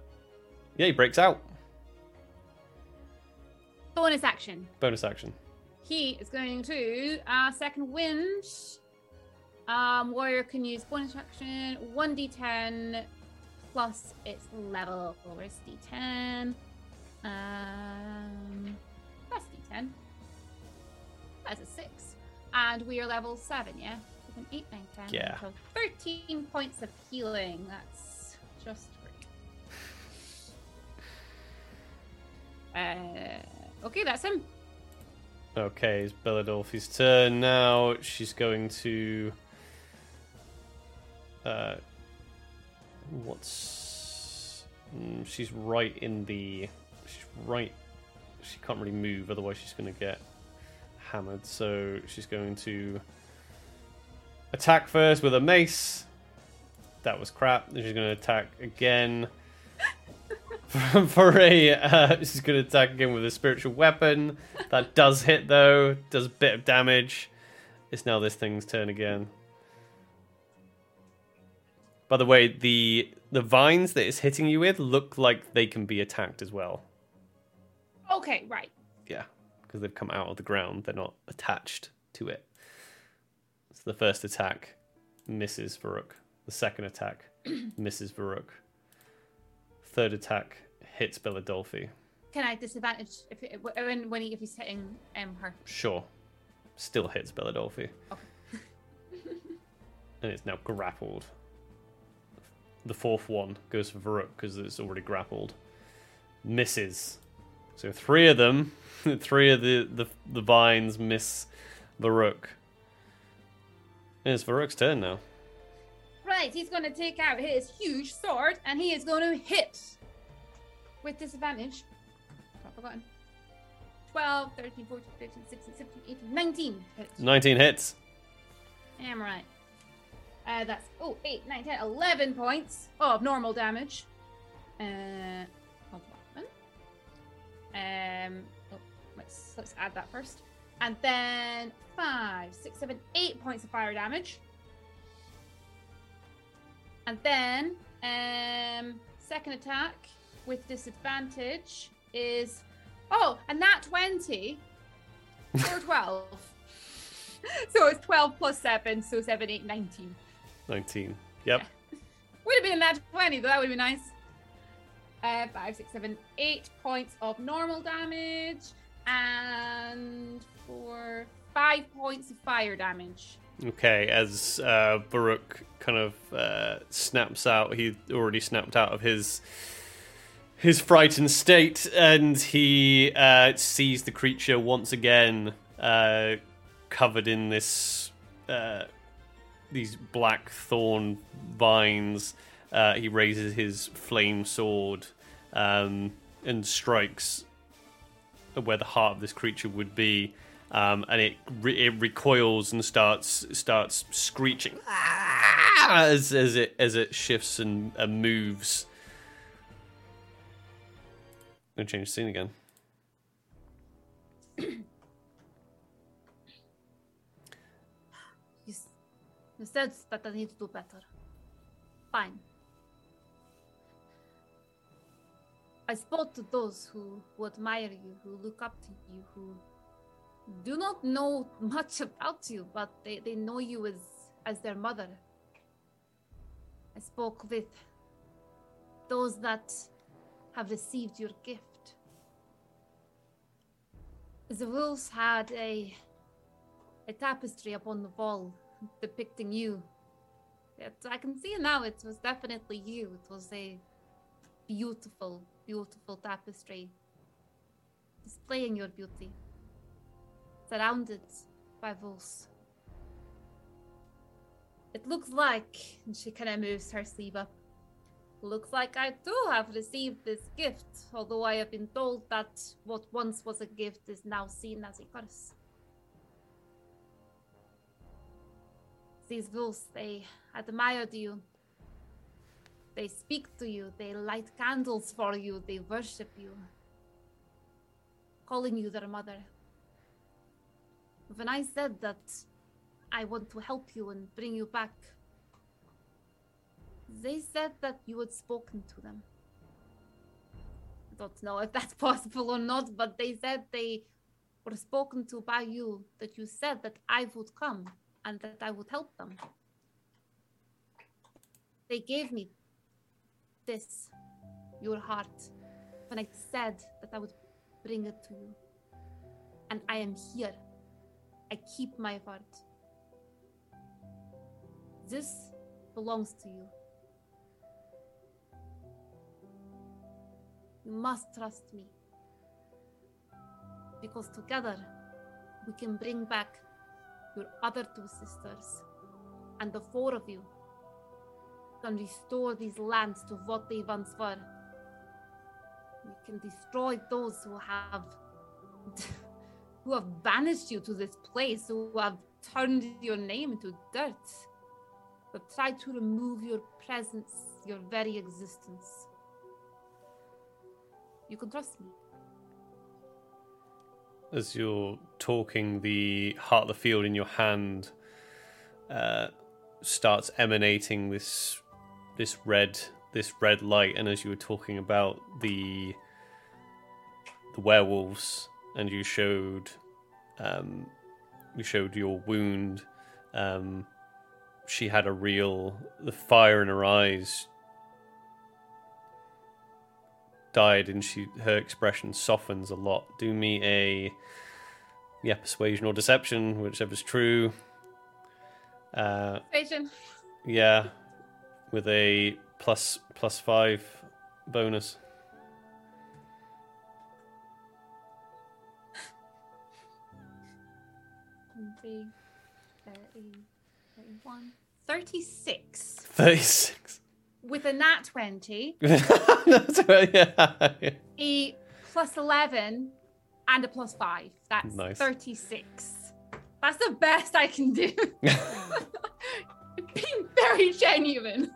yeah, he breaks out. Bonus action. Bonus action. He is going to uh, second wind. Um, warrior can use bonus action 1d10 plus its level. Where's d10? Um, that's d10. That's a six, and we are level seven. Yeah, seven, eight, nine, ten. Yeah. So thirteen points of healing. That's just great. Uh, okay, that's him. Okay, it's Belladolfi's turn now. She's going to. Uh, what's. Mm, she's right in the. She's right. She can't really move, otherwise, she's going to get hammered. So she's going to attack first with a mace. That was crap. Then she's going to attack again. for, a uh, she's going to attack again with a spiritual weapon that does hit though does a bit of damage it's now this thing's turn again by the way the the vines that it's hitting you with look like they can be attacked as well Okay, right. yeah because they've come out of the ground they're not attached to it so the first attack misses Varuk the second attack misses Varuk third attack hits Belladolfi Can I disadvantage if it, when when he, if he's hitting um her? Sure. Still hits Belladolfi. Okay. and it's now grappled. The fourth one goes for Varuk because it's already grappled. Misses. So three of them, three of the, the, the vines miss Varuk. And it's Varuk's turn now. Right, he's going to take out his huge sword and he is going to hit with disadvantage. I've forgotten. 12, 13, 14, 15, 16, 17, 18, 19 hits. 19 hits. Am right. Uh, that's, oh, 8, 9, 10, 11 points of normal damage. Uh. Um, oh, let's, let's add that first. And then 5, 6, 7, 8 points of fire damage. And then, um, second attack with disadvantage is oh, and that twenty or twelve. so it's twelve plus seven, so seven, eight, 19. 19. Yep. Would have been that twenty, though. That would be nice. Uh, five, six, seven, eight points of normal damage, and for five points of fire damage. Okay, as uh, Varuk kind of uh, snaps out, he already snapped out of his his frightened state, and he uh, sees the creature once again uh, covered in this uh, these black thorn vines. Uh, he raises his flame sword um, and strikes where the heart of this creature would be, um, and it re- it recoils and starts starts screeching "Ah!" as as it as it shifts and, and moves. I'm gonna change the scene again. said that I need to do better. Fine. I spoke to those who, who admire you, who look up to you, who do not know much about you, but they, they know you as, as their mother. I spoke with those that have received your gift. The wolves had a a tapestry upon the wall depicting you. It, I can see now it was definitely you. It was a beautiful, beautiful tapestry displaying your beauty, surrounded by wolves. It looks like, and she kind of moves her sleeve up. Looks like I too have received this gift, although I have been told that what once was a gift is now seen as a curse. These wolves, they admired you. They speak to you, they light candles for you, they worship you, calling you their mother. When I said that I want to help you and bring you back, they said that you had spoken to them. I don't know if that's possible or not, but they said they were spoken to by you, that you said that I would come and that I would help them. They gave me this, your heart, when I said that I would bring it to you. And I am here. I keep my heart. This belongs to you. You must trust me. Because together we can bring back your other two sisters. And the four of you can restore these lands to what they once were. We can destroy those who have who have banished you to this place, who have turned your name into dirt, But try to remove your presence, your very existence. You can trust me. As you're talking, the heart of the field in your hand uh, starts emanating this this red this red light, and as you were talking about the the werewolves, and you showed um, you showed your wound, um, she had a real the fire in her eyes died, and she her expression softens a lot. Do me a yeah persuasion or deception, whichever's true. Uh, Persuasion. yeah, with a plus plus five bonus. Three, 30, 31, 36. Thirty-six. With a nat 20, That's yeah. a plus 11, and a plus 5. That's Nice. 36. That's the best I can do. Being very genuine.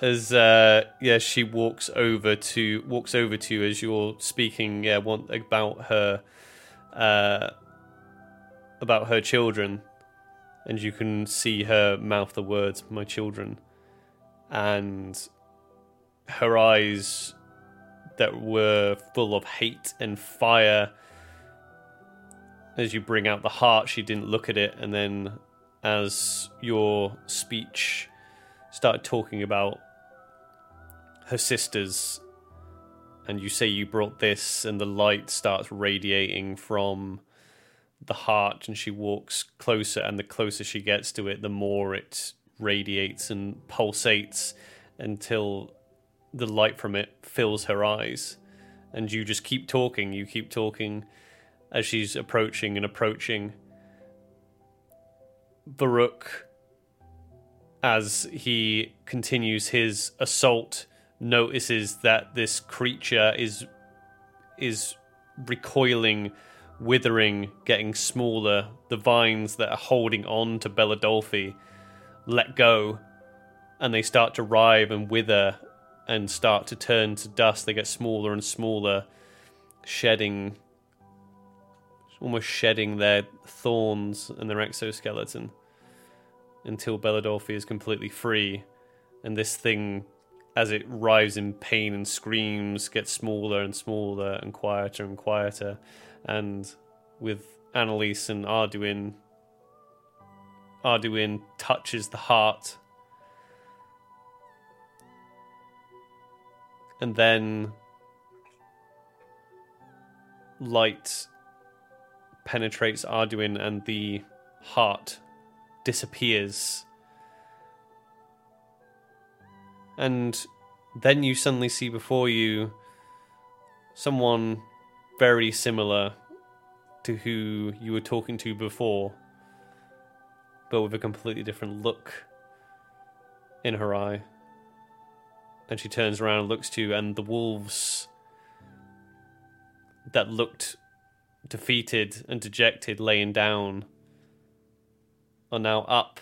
As uh, yeah, she walks over to walks over to you as you're speaking. Yeah, want about her, uh, about her children, and you can see her mouth the words "my children," and her eyes that were full of hate and fire. As you bring out the heart, she didn't look at it, and then as your speech started talking about her sisters and you say you brought this and the light starts radiating from the heart and she walks closer and the closer she gets to it the more it radiates and pulsates until the light from it fills her eyes. And you just keep talking you keep talking as she's approaching and approaching. Varuk as he continues his assault notices that this creature is is recoiling withering getting smaller. The vines that are holding on to Belladolfi let go and they start to writhe and wither and start to turn to dust. They get smaller and smaller shedding almost shedding their thorns and their exoskeleton until Belladolfi is completely free, and this thing, as it writhes in pain and screams, gets smaller and smaller and quieter and quieter, and with Annelisse and Arduenne, Arduenne touches the heart, and then light penetrates Arduenne, and the heart disappears. And then you suddenly see before you someone very similar to who you were talking to before, but with a completely different look in her eye. And she turns around and looks to you, and the wolves that looked defeated and dejected, laying down, are now up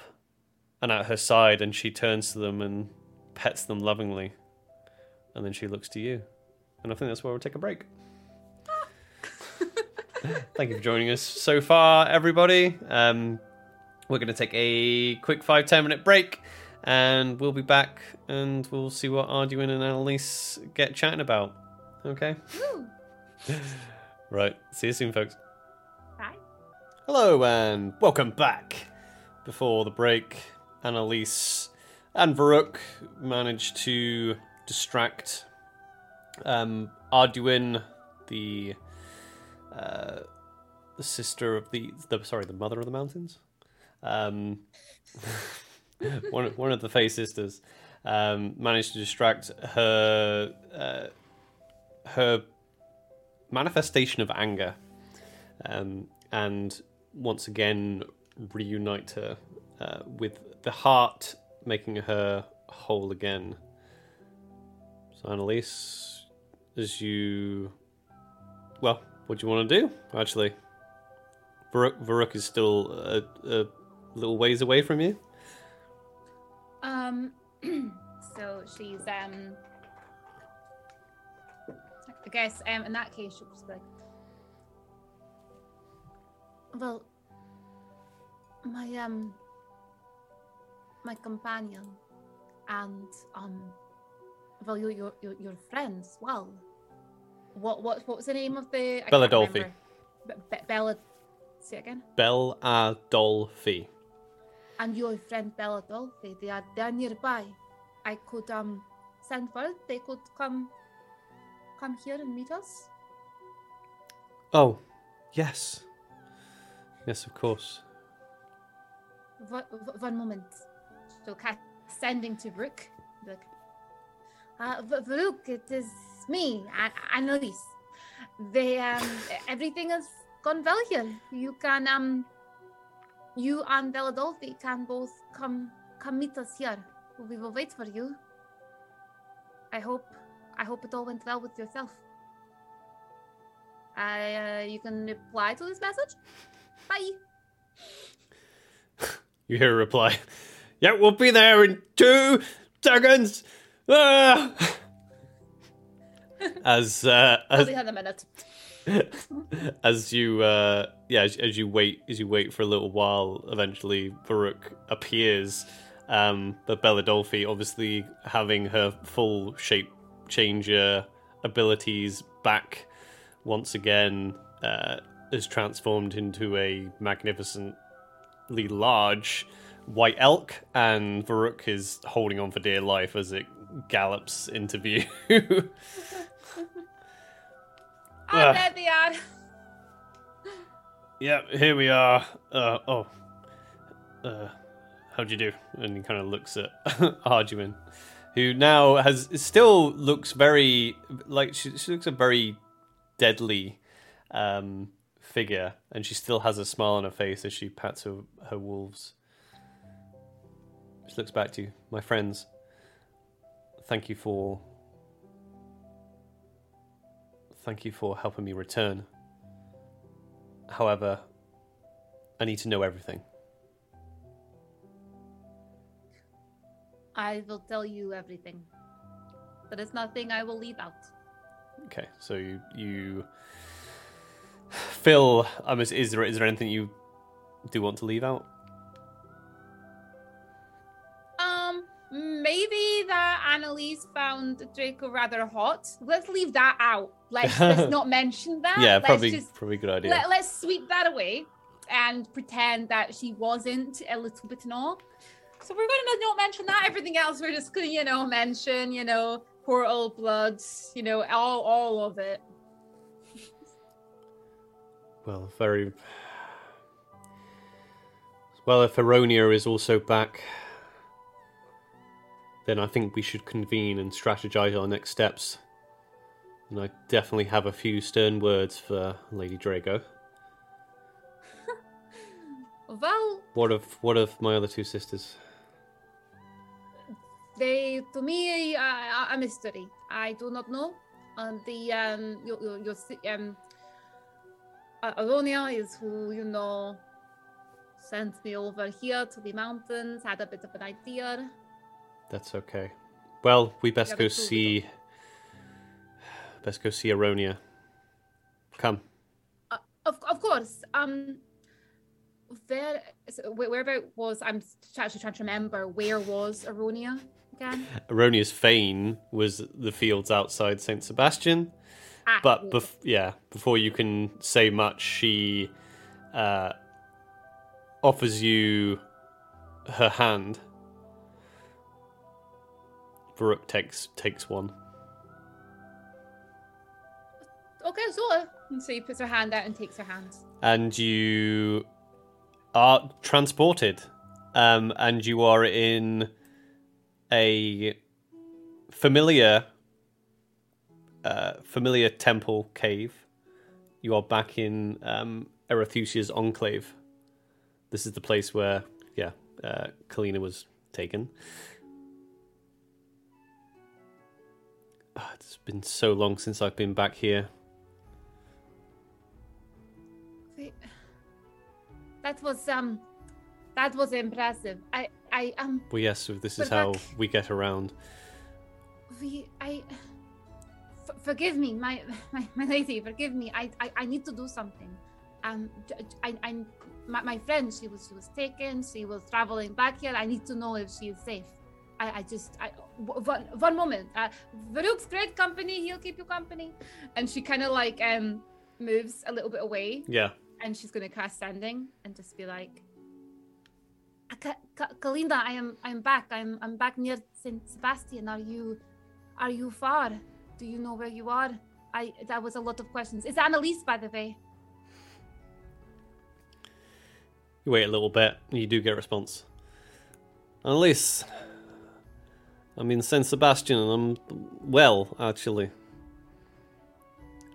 and at her side, and she turns to them and pets them lovingly. And then she looks to you. And I think that's where we'll take a break. Thank you for joining us so far, everybody. Um, we're going to take a quick five ten minute break, and we'll be back and we'll see what Arduenne and Annelisse get chatting about. Okay. Right. See you soon, folks. Bye. Hello and welcome back. Before the break, Annelisse and Varuk managed to distract um, Arduenne, the uh, the sister of the, the sorry, the mother of the mountains. Um, one one of the Fey sisters um, managed to distract her uh, her manifestation of anger, um, and once again reunite her uh, with the heart making her whole again. So Annelisse, as you well, what do you want to do? Actually, Varuk, Varuk is still a, a little ways away from you. Um, so she's um, I guess um, in that case she'll just be like, well, my um, my companion, and um, well, your your your, your friends. Well, what what what was the name of the? I can't Be- Be- Bella. Say it again. Bel Adolfi. And your friend Belladolfi, they are they're nearby. I could um send word they could come come here and meet us. Oh, yes. Yes, of course. One, one moment. So cat sending to Varuk. Look. Uh, Varuk, it is me, An- Annelisse. They um everything has gone well here. You can um you and Bella can both come come meet us here. We will wait for you. I hope I hope it all went well with yourself. I uh, you can reply to this message. Bye. You hear a reply. Yeah, we'll be there in two seconds. Ah! As uh, as Only had a minute. as you uh yeah as, as you wait as you wait for a little while eventually Varuk appears. Um but Belladolfi obviously having her full shape changer abilities back once again uh is transformed into a magnificently large white elk and Varuk is holding on for dear life as it gallops into view Ah, Ah. there they are. Yep, here we are. Uh, oh, uh, how'd you do? And he kind of looks at Arduenne, who now has still looks very like she, she looks a very deadly um, figure, and she still has a smile on her face as she pats her her wolves. She looks back to you, my friends. Thank you for. Thank you for helping me return. However, I need to know everything. I will tell you everything. There is nothing I will leave out. Okay, so you, you Phil, um, is, is there is there anything you do want to leave out? Annelisse found Draco rather hot. Let's leave that out. Let's, let's not mention that. yeah, Let's probably just probably good idea. let, let's sweep that away and pretend that she wasn't a little bit in awe. So we're gonna not mention that. Everything else we're just gonna, you know, mention, you know, portal bloods, you know, all all of it. Well, very well. If Aronia is also back, then I think we should convene and strategize our next steps. And I definitely have a few stern words for Lady Drago. Well, What of what of my other two sisters? they to me are a mystery. I do not know. Um, the um, your, your, your um, Aronia is who you know sent me over here to the mountains. Had a bit of an idea. That's okay. Well, we best Yeah, go cool, see. Best go see Aronia. Come. Uh, of of course. Um, where so where, about was I'm actually trying to remember where was Aronia again? Aronia's Fane was the fields outside Saint Sebastian. Ah, But bef- yeah, before you can say much, she uh, offers you her hand. Varuk takes takes one. okay, so and so he puts her hand out and takes her hand. and you are transported um, and you are in a familiar uh, familiar temple cave you are back in um, Erethusia's enclave this is the place where yeah uh, Kalina was taken it's been so long since I've been back here That was um, that was impressive. I I um well yes this is how we get around we I. F- forgive me, my, my my lady. Forgive me. I, I I need to do something. Um, I I my, my friend. She was she was taken. She was traveling back here. I need to know if she is safe. I, I just I one one moment. Uh, Varuk's great company. He'll keep you company. And she kind of like um moves a little bit away yeah and she's gonna cast sending and just be like "Uh, Ka- Ka- Kalinda, I am I'm back. I'm I'm back near Saint Sebastian. Are you are you far? Do you know where you are? I that was a lot of questions. It's Annelisse, by the way. You wait a little bit, and you do get a response. Annelisse, I'm in San Sebastian, and I'm well, actually.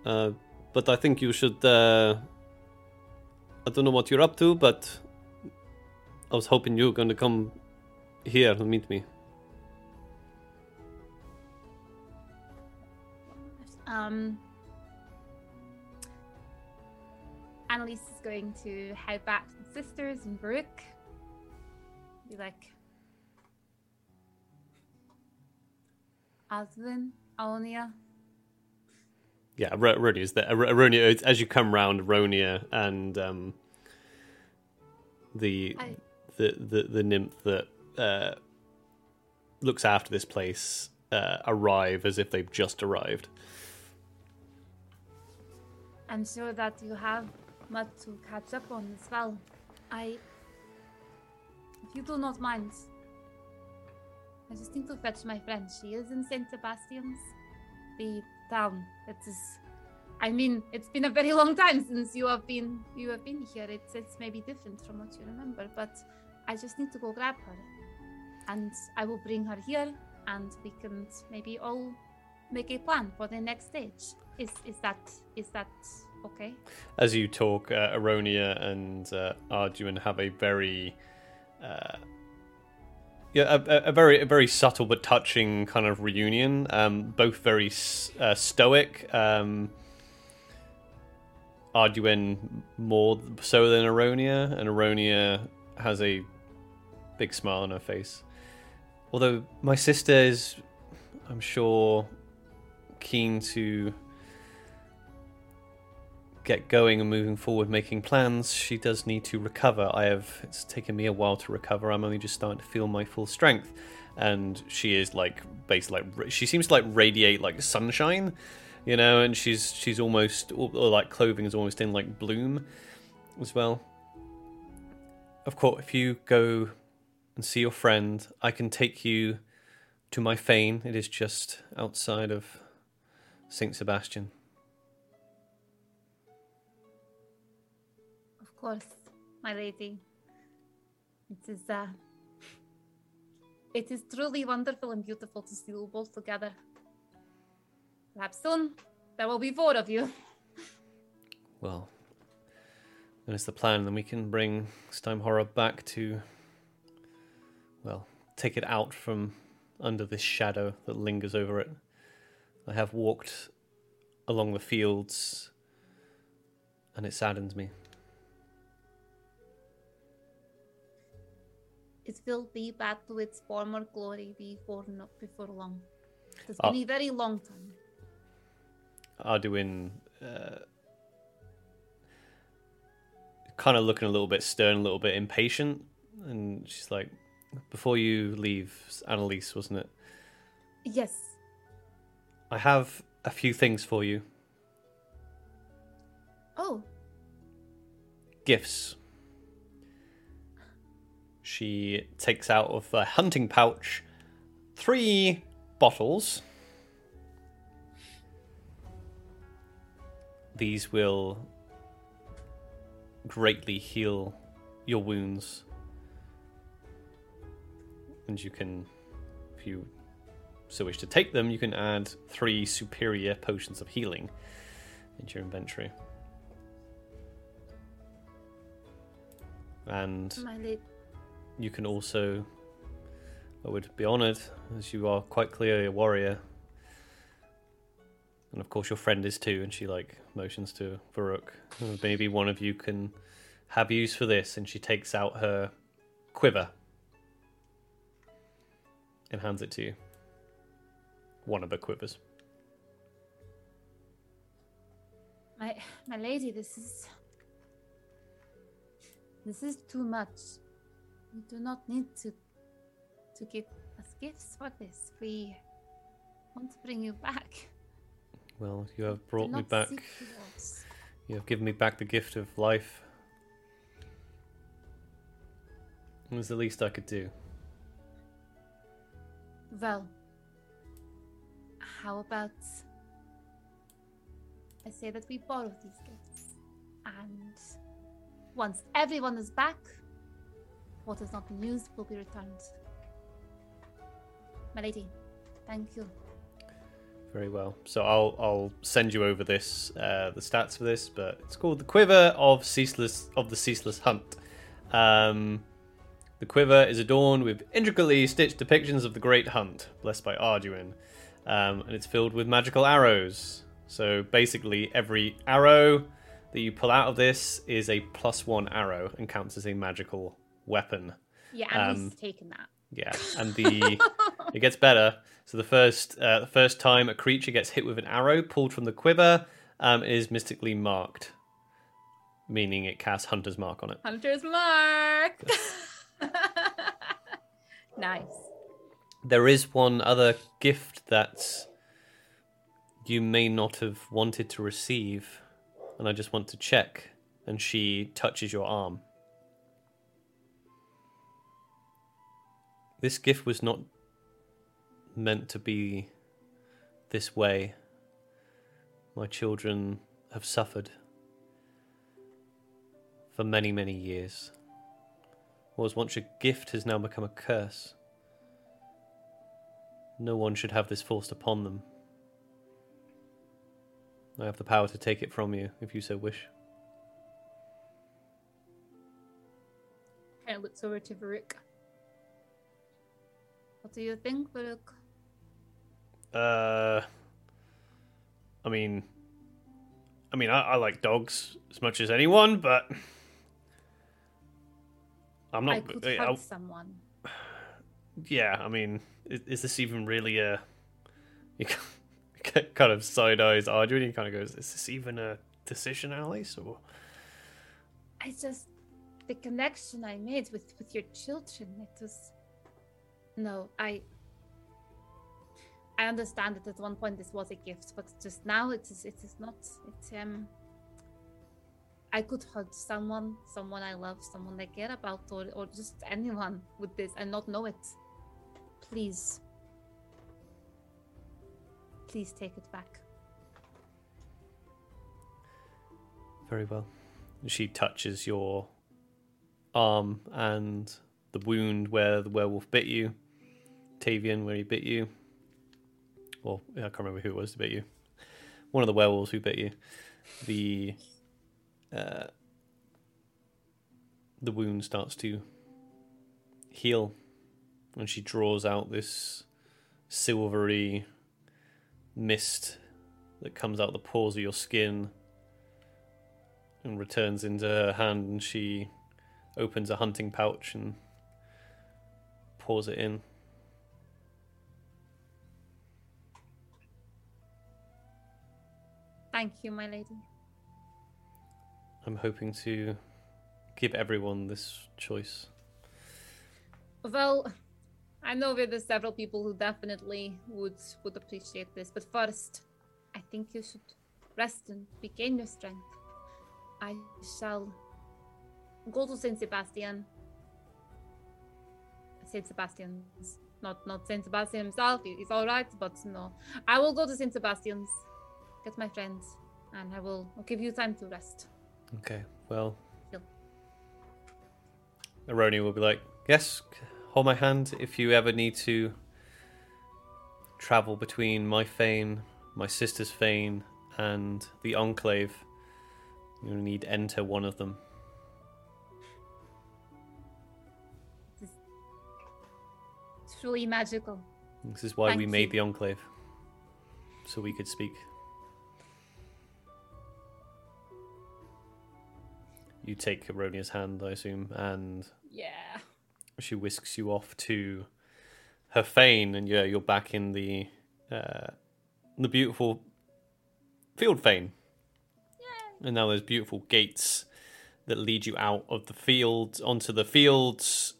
Uh, but I think you should. Uh, I don't know what you're up to, but I was hoping you were going to come here and meet me. Um Annelisse is going to head back to the sisters and Varuk. Be like Aslan, Aonia. Yeah, Aro- Aronia is there. Ar- Aronia, as you come round, Aronia and um, the I- the, the the nymph that uh, looks after this place uh, arrive as if they've just arrived. I'm sure that you have much to catch up on as well. I. If you do not mind, I just need to fetch my friend. She is in St. Sebastian's, the town. It is. I mean, it's been a very long time since you have been you have been here. It's it's maybe different from what you remember, but I just need to go grab her, and I will bring her here, and we can maybe all make a plan for the next stage. Is is that is that okay? As you talk, uh, Aronia and uh, Arduenne have a very, uh, yeah, a, a- very a very subtle but touching kind of reunion. Um, both very uh, stoic. Um, Arduenne more so than Aronia, and Aronia has a big smile on her face. Although my sister is, I'm sure, keen to get going and moving forward, making plans, she does need to recover. I have. It's taken me a while to recover. I'm only just starting to feel my full strength, and she is like basically like she seems to like radiate like sunshine, you know. And she's she's almost or, like clothing is almost in like bloom, as well. Of course, if you go and see your friend, I can take you to my fane. It is just outside of Saint Sebastian. Course, my lady. It is uh it is truly wonderful and beautiful to see you both together. Perhaps soon there will be four of you. Well, then it's the plan. Then we can bring Stein Horror back to, well, take it out from under this shadow that lingers over it. I have walked along the fields, and it saddens me. It will be back to its former glory before not before long. It's been a very long time. Arduenne, uh, kind of looking a little bit stern, a little bit impatient, and she's like, before you leave, Annelisse, wasn't it? Yes. I have a few things for you. Oh, Gifts. She takes out of a hunting pouch three bottles. These will greatly heal your wounds. And you can, if you so wish to take them, you can add three superior potions of healing into your inventory. And my. You can also, I would be honoured, as you are quite clearly a warrior. And of course, your friend is too, and she like motions to Varuk. Maybe one of you can have use for this, and she takes out her quiver and hands it to you. One of the quivers. My my lady, this is this is too much. You do not need to to give us gifts for this. We want to bring you back. Well, you have brought me back. You have given me back the gift of life. It was the least I could do. Well, how about I say that we borrow these gifts, and once everyone is back, what has not been used will be returned. My lady, thank you. Very well. So I'll I'll send you over this uh, the stats for this, but it's called the Quiver of Ceaseless of the Ceaseless Hunt. Um, the quiver is adorned with intricately stitched depictions of the Great Hunt, blessed by Arduenne, um, and it's filled with magical arrows. So basically, every arrow that you pull out of this is a plus one arrow and counts as a magical weapon. Yeah, and Um, he's taken that. Yeah, and the it gets better. So the first uh, the first time a creature gets hit with an arrow pulled from the quiver um, is mystically marked, meaning it casts Hunter's Mark on it. Hunter's mark. nice. There is one other gift that you may not have wanted to receive, and I just want to check. And she touches your arm. This gift was not meant to be this way. My children have suffered for many, many years. What was once a gift has now become a curse. No one should have this forced upon them. I have the power to take it from you if you so wish. Of looks over to Varuk. What do you think, Varuk? Uh, I mean, I mean, I, I like dogs as much as anyone, but I'm not. I could I- hurt someone. yeah, I mean, is, is this even really a? You kind of side eyes Arduenne. He kind of goes, "Is this even a decision, Alice?" Or I just the connection I made with with your children. It was no, I. I understand that at one point this was a gift, but just now it is it is not. It um. I could hurt someone, someone I love, someone I care about, or or just anyone with this and not know it. Please. Please take it back. very well. She touches your arm and the wound where the werewolf bit you, Tavian where he bit you. Well, I can't remember who it was to bit you. One of the werewolves who bit you. The uh, the wound starts to heal, and she draws out this silvery mist that comes out the pores of your skin and returns into her hand and she opens a hunting pouch and pours it in. Thank you, my lady. I'm hoping to give everyone this choice. Well, I know that there's several people who definitely would would appreciate this, but first, I think you should rest and regain your strength. I shall go to Saint Sebastian. Saint Sebastian's not not Saint Sebastian himself. he- He's all right, but no, I will go to Saint Sebastian's, get my friends, and I will I'll give you time to rest. Okay, well. Yep. Aroni will be like, Yes, hold my hand if you ever need to travel between my fane, my sister's fane, and the Enclave. You'll need enter one of them. It's truly magical. This is why we Thank made you. the Enclave. So we could speak. You take Aronia's hand, I assume, and Yeah. she whisks you off to her fane, and yeah, you're back in the uh, the beautiful field fane. And now there's beautiful gates that lead you out of the field onto the fields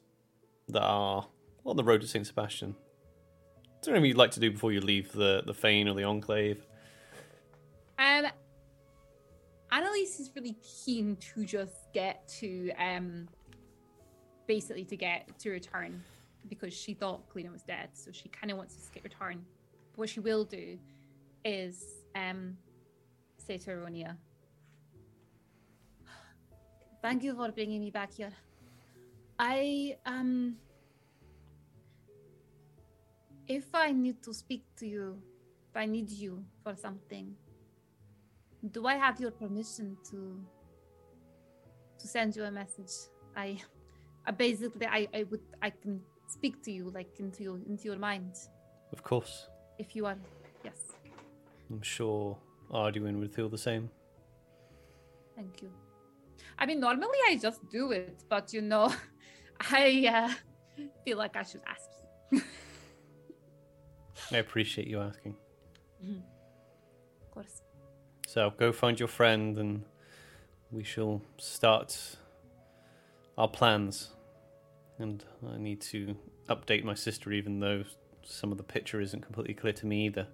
that are on the road to Saint Sebastian. Is there anything you'd like to do before you leave the the fane or the enclave? Um, Annelisse is really keen to just get to um, basically to get to return because she thought Kalina was dead, so she kind of wants to skip return. But what she will do is um, say to Aronia, "Thank you for bringing me back here. I um." If I need to speak to you, if I need you for something, do I have your permission to to send you a message? I, I basically I, I would I can speak to you like into your into your mind Of course. if you are yes. I'm sure Arduenne would feel the same. Thank you. I mean normally I just do it, but you know, I uh, feel like I should ask you. I appreciate you asking. Of course. So go find your friend and we shall start our plans. And I need to update my sister, even though some of the picture isn't completely clear to me either.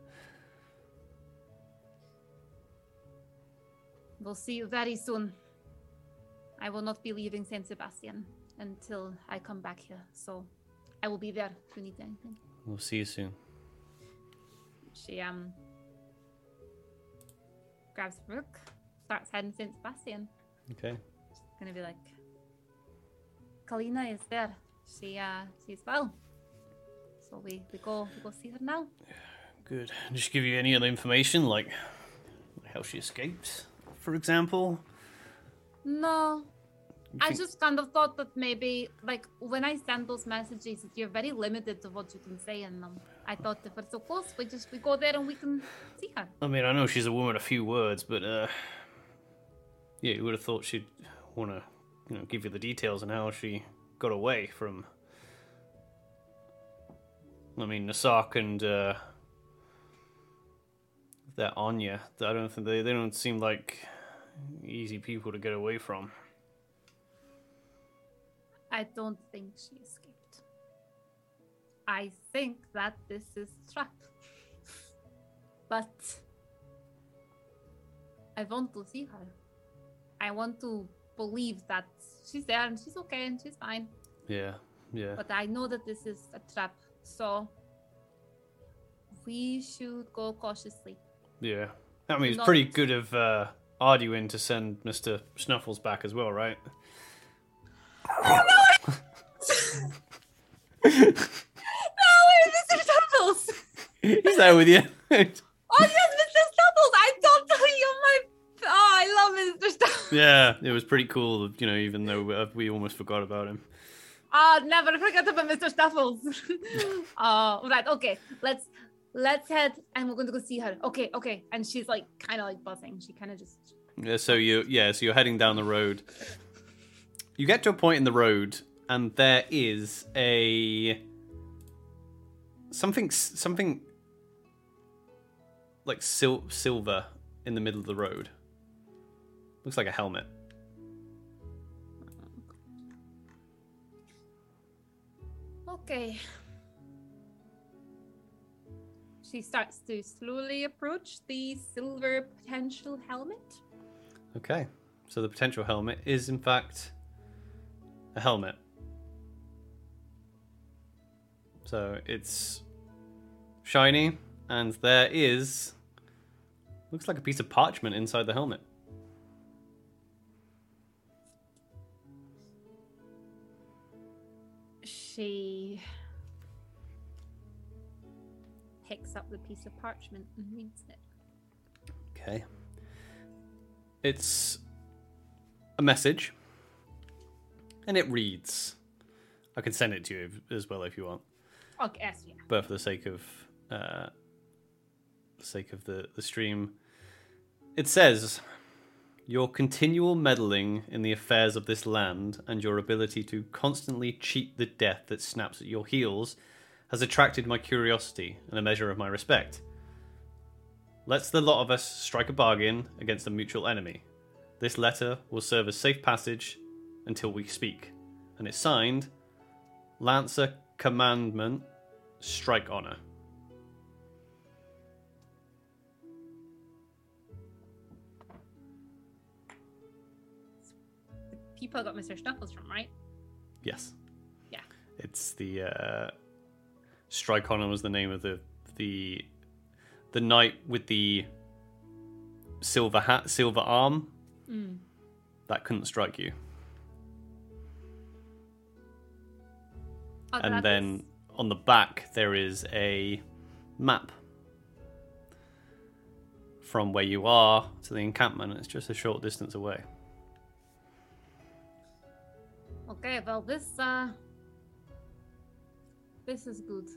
We'll see you very soon. I will not be leaving Saint Sebastian until I come back here, so I will be there if you need anything. We'll see you soon. She um grabs a book, starts heading to Saint Sebastian. Okay. She's gonna be like, Kalina is there. She uh she's well. So we, we go we go see her now. Good. Just give you any other information, like how she escaped, for example. No. I just kind of thought that maybe like when I send those messages you're very limited to what you can say in them. I thought if we're so we just we go there and we can see her. I mean, I know she's a woman of few words, but uh, yeah, you would have thought she'd want to, you know, give you the details on how she got away from. I mean, Nasak and uh, that Anya. I don't think they they don't seem like easy people to get away from. I don't think she escaped. I think that this is a trap. but I want to see her. I want to believe that she's there and she's okay and she's fine. Yeah, yeah. But I know that this is a trap. So we should go cautiously. Yeah. I mean, it's Not- pretty good of uh, Arduenne to send Mr. Snuffles back as well, right? Oh No, Mr. Snuffles! He's there with you. Oh yes, Mr. Snuffles! I don't know you my Oh, I love Mr. Snuffles. yeah, it was pretty cool, you know, even though we- we almost forgot about him. Ah, never forget about Mr. Snuffles. uh, right, okay. Let's let's head and we're going to go see her. Okay, okay. And she's like kind of like buzzing. She kind of just Yeah, so you yeah, so you're heading down the road. You get to a point in the road and there is a something something like sil- silver in the middle of the road. Looks like a helmet. Okay. She starts to slowly approach the silver potential helmet. Okay. So the potential helmet is, in fact, a helmet. So it's shiny, and there is. Looks like a piece of parchment inside the helmet. She picks up the piece of parchment and reads it. Okay. It's a message, and it reads. I can send it to you as well if you want, Okay, yes, yeah. but for the sake of uh, the sake of the the stream, it says. Your continual meddling in the affairs of this land and your ability to constantly cheat the death that snaps at your heels has attracted my curiosity and a measure of my respect. Let's the lot of us strike a bargain against a mutual enemy. This letter will serve as safe passage until we speak. And it's signed Lancer Commandment Strike Honor. People got Mr. Snuffles from, right? Yes. Yeah. It's the uh, Strike Honor was the name of the the the knight with the silver hat, silver arm. Mm. That couldn't strike you. Oh, and then is- on the back there is a map from where you are to the encampment. It's just a short distance away. Okay, well this uh this is good.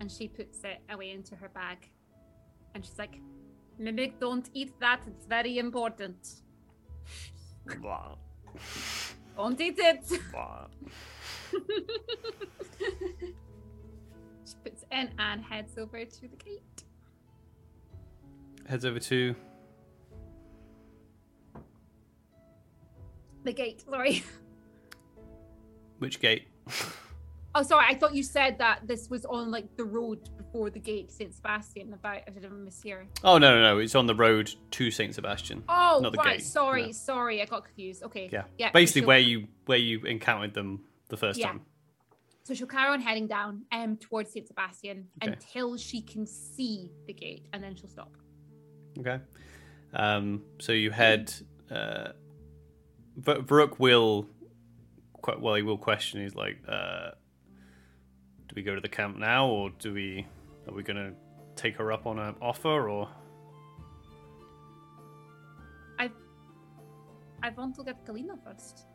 And she puts it away into her bag. And she's like, Mimic, don't eat that. It's very important. Blah, Don't eat it. blah. she puts it in and heads over to the gate. Heads over to The gate, sorry. which gate? Oh, sorry. I thought you said that this was on like the road before the gate, Saint Sebastian. About I did a miss here. Oh no, no, no! It's on the road to Saint Sebastian. Oh, Not the right. gate, Sorry, no. sorry. I got confused. Okay. Yeah, Yeah. Basically, so where you where you encountered them the first Yeah. time. So she'll carry on heading down um towards Saint Sebastian Okay. until she can see the gate, and then she'll stop. Okay. Um, so you head. Uh, V- Varuk will. Quite well, he will question. He's like, uh, "Do we go to the camp now, or do we? Are we gonna take her up on an offer, or?" I I want to get Kalina first.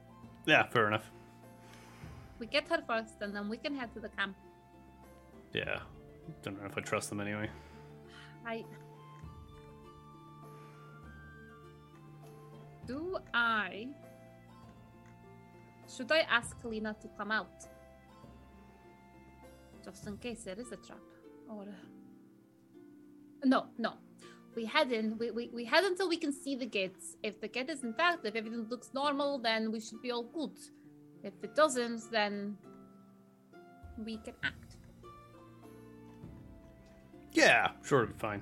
Yeah, fair enough. We get her first, and then we can head to the camp. Yeah, don't know if I trust them anyway. I do I should I ask Lena to come out? Just in case there is a trap. Or No, no. We head in, we, we, we head until we can see the gates. If the gate is intact, if everything looks normal, then we should be all good. If it doesn't, then we can act. Yeah, sure, it'll be fine.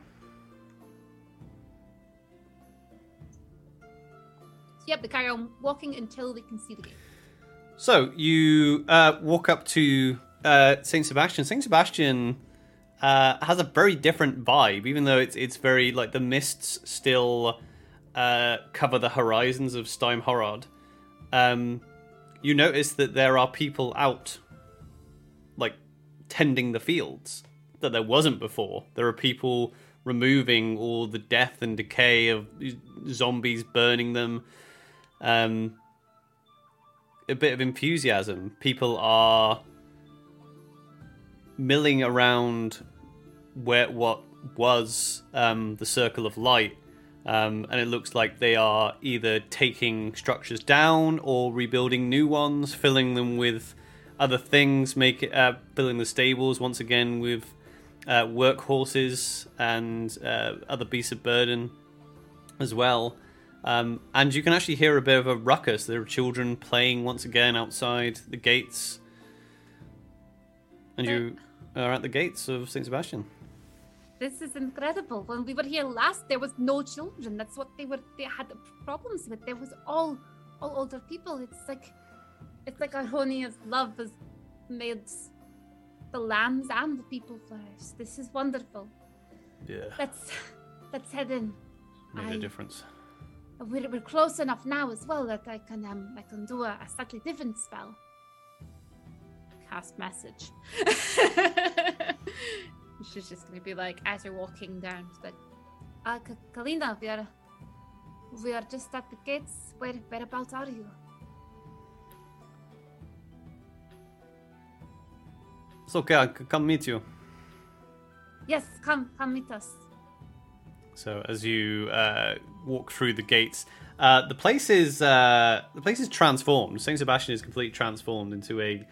Yep, they carry on walking until they can see the gate. So you uh, walk up to uh, Saint Sebastian. Saint Sebastian uh, has a very different vibe, even though it's it's very like the mists still uh, cover the horizons of Steim Horod. Um, you notice that there are people out, like tending the fields that there wasn't before. There are people removing all the death and decay of zombies, burning them. Um, a bit of enthusiasm. People are milling around where what was um, the circle of light, um, and it looks like they are either taking structures down or rebuilding new ones, filling them with other things, make it, uh, filling the stables once again with uh, workhorses and uh, other beasts of burden as well. Um, and you can actually hear a bit of a ruckus. There are children playing once again outside the gates. And you are at the gates of St. Sebastian. This is incredible. When we were here last, there was no children. That's what they were. They had problems with. There was all, all older people. It's like, it's like Aronia's love has made the lambs and the people flourish. This is wonderful. Yeah, Let's, let's head in. made a I- difference. We're, we're close enough now as well that I can um I can do a, a slightly different spell. Cast message. She's just gonna be like as you're walking down, she's like, uh, Kalina, we are we are just at the gates. Where whereabouts are you? It's okay, I can come meet you. Yes, come come meet us. So as you uh, walk through the gates, uh, the place is uh, the place is transformed. Saint Sebastian is completely transformed into a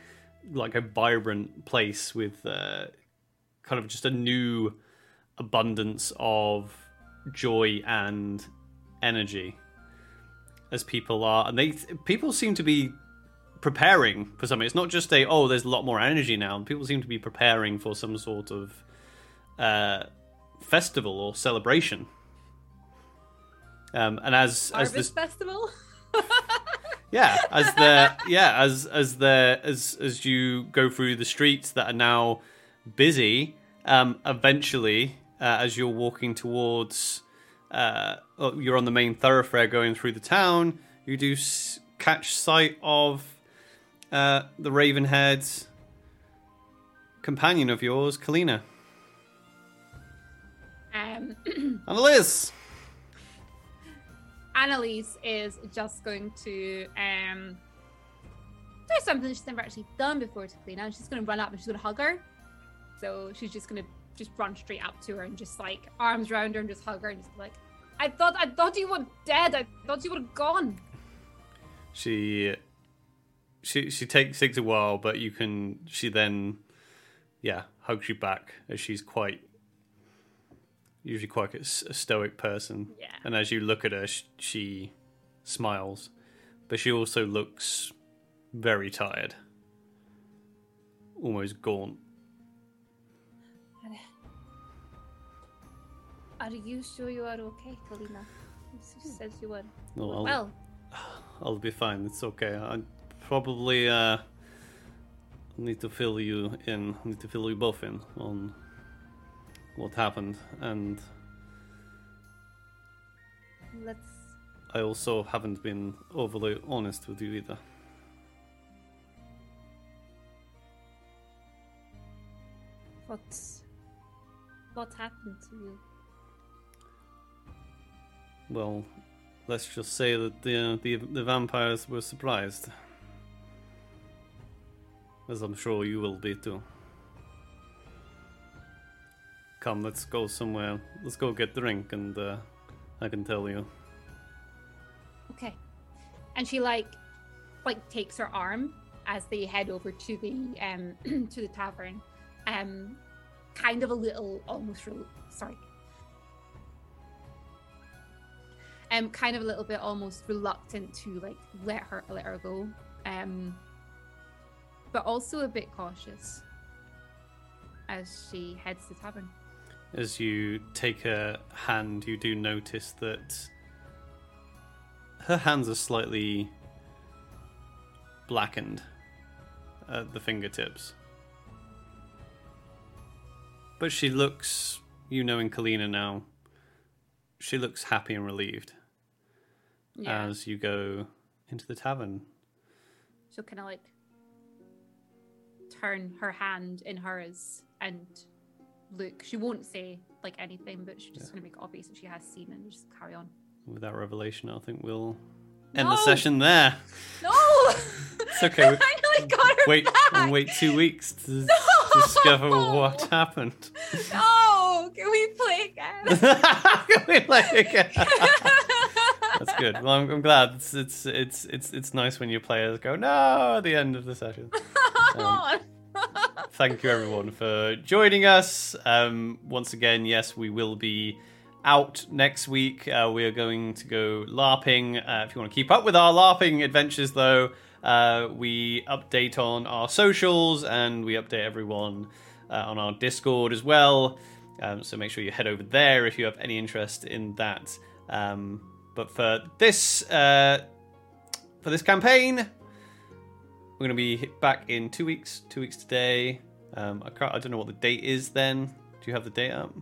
like a vibrant place with uh, kind of just a new abundance of joy and energy as people are, and they people seem to be preparing for something. It's not just a oh, there's a lot more energy now. People seem to be preparing for some sort of uh, festival or celebration. Um, and as as Harvest this festival. yeah as the yeah as as the as as you go through the streets that are now busy um eventually uh, as you're walking towards uh oh, you're on the main thoroughfare going through the town you do s- catch sight of uh the ravenhead companion of yours kalina Um, and liz Annelisse is just going to um do something she's never actually done before to Kalina. She's gonna run up and she's gonna hug her. So she's just gonna just run straight up to her and just like arms around her and just hug her and just like, I thought I thought you were dead. I thought you were gone. she she she takes takes a while but you can she then yeah hugs you back as she's quite usually quite a, stoic person Yeah. and as you look at her sh- she smiles but she also looks very tired almost gaunt Are you sure you are okay, Kalina? She says you were. No, I'll- well, I'll be fine. It's okay. I probably uh, need to fill you in. Need to fill you both in on what happened, and let's. I also haven't been overly honest with you either. What? What happened to you? Well, let's just say that the the, the vampires were surprised, as I'm sure you will be too. Come, let's go somewhere. Let's go get drink, and uh, I can tell you. Okay. And she like like takes her arm as they head over to the um to the tavern. Um kind of a little almost rel- sorry. Um kind of a little bit almost reluctant to like let her let her go. Um but also a bit cautious as she heads to the tavern. As you take her hand, you do notice that her hands are slightly blackened at the fingertips. But she looks, you know, in Kalina now, she looks happy and relieved Yeah. as you go into the tavern. She'll kind of like turn her hand in hers and look. She won't say like anything, but she's just Yeah. gonna make it obvious that she has seen and just carry on. With that revelation, I think we'll end the session there. No! It's okay. we- I got her Wait, back. wait two weeks to discover what happened. No! Can we play again? Can we play again? That's good. Well, I'm, I'm glad. It's, it's it's it's it's nice when your players go no at the end of the session. Um, Thank you everyone for joining us. Um, once again, yes, we will be out next week. Uh, we are going to go LARPing. Uh, if you want to keep up with our LARPing adventures, though, uh, we update on our socials and we update everyone uh, on our Discord as well. Um, so make sure you head over there if you have any interest in that. Um, but for this uh, for this campaign, we're going to be back in two weeks. Two weeks today. Um, I can't. I don't know what the date is. Then, do you have the date up?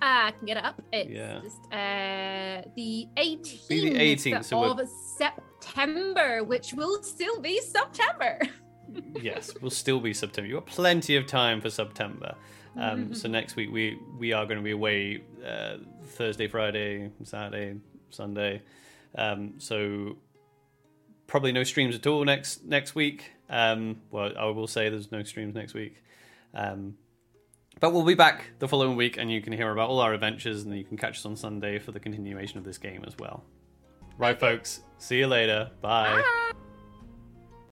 I can get it up. It's Yeah. just, uh, the 18th, the 18th, so we're- of September, which will still be September. yes, will still be September. You've got plenty of time for September. Um, so next week we we are going to be away uh, Thursday, Friday, Saturday, Sunday. Um, so probably no streams at all next next week. Um, well, I will say there's no streams next week. Um, but we'll be back the following week, and you can hear about all our adventures, and you can catch us on Sunday for the continuation of this game as well. Right, folks. See you later. Bye. Bye.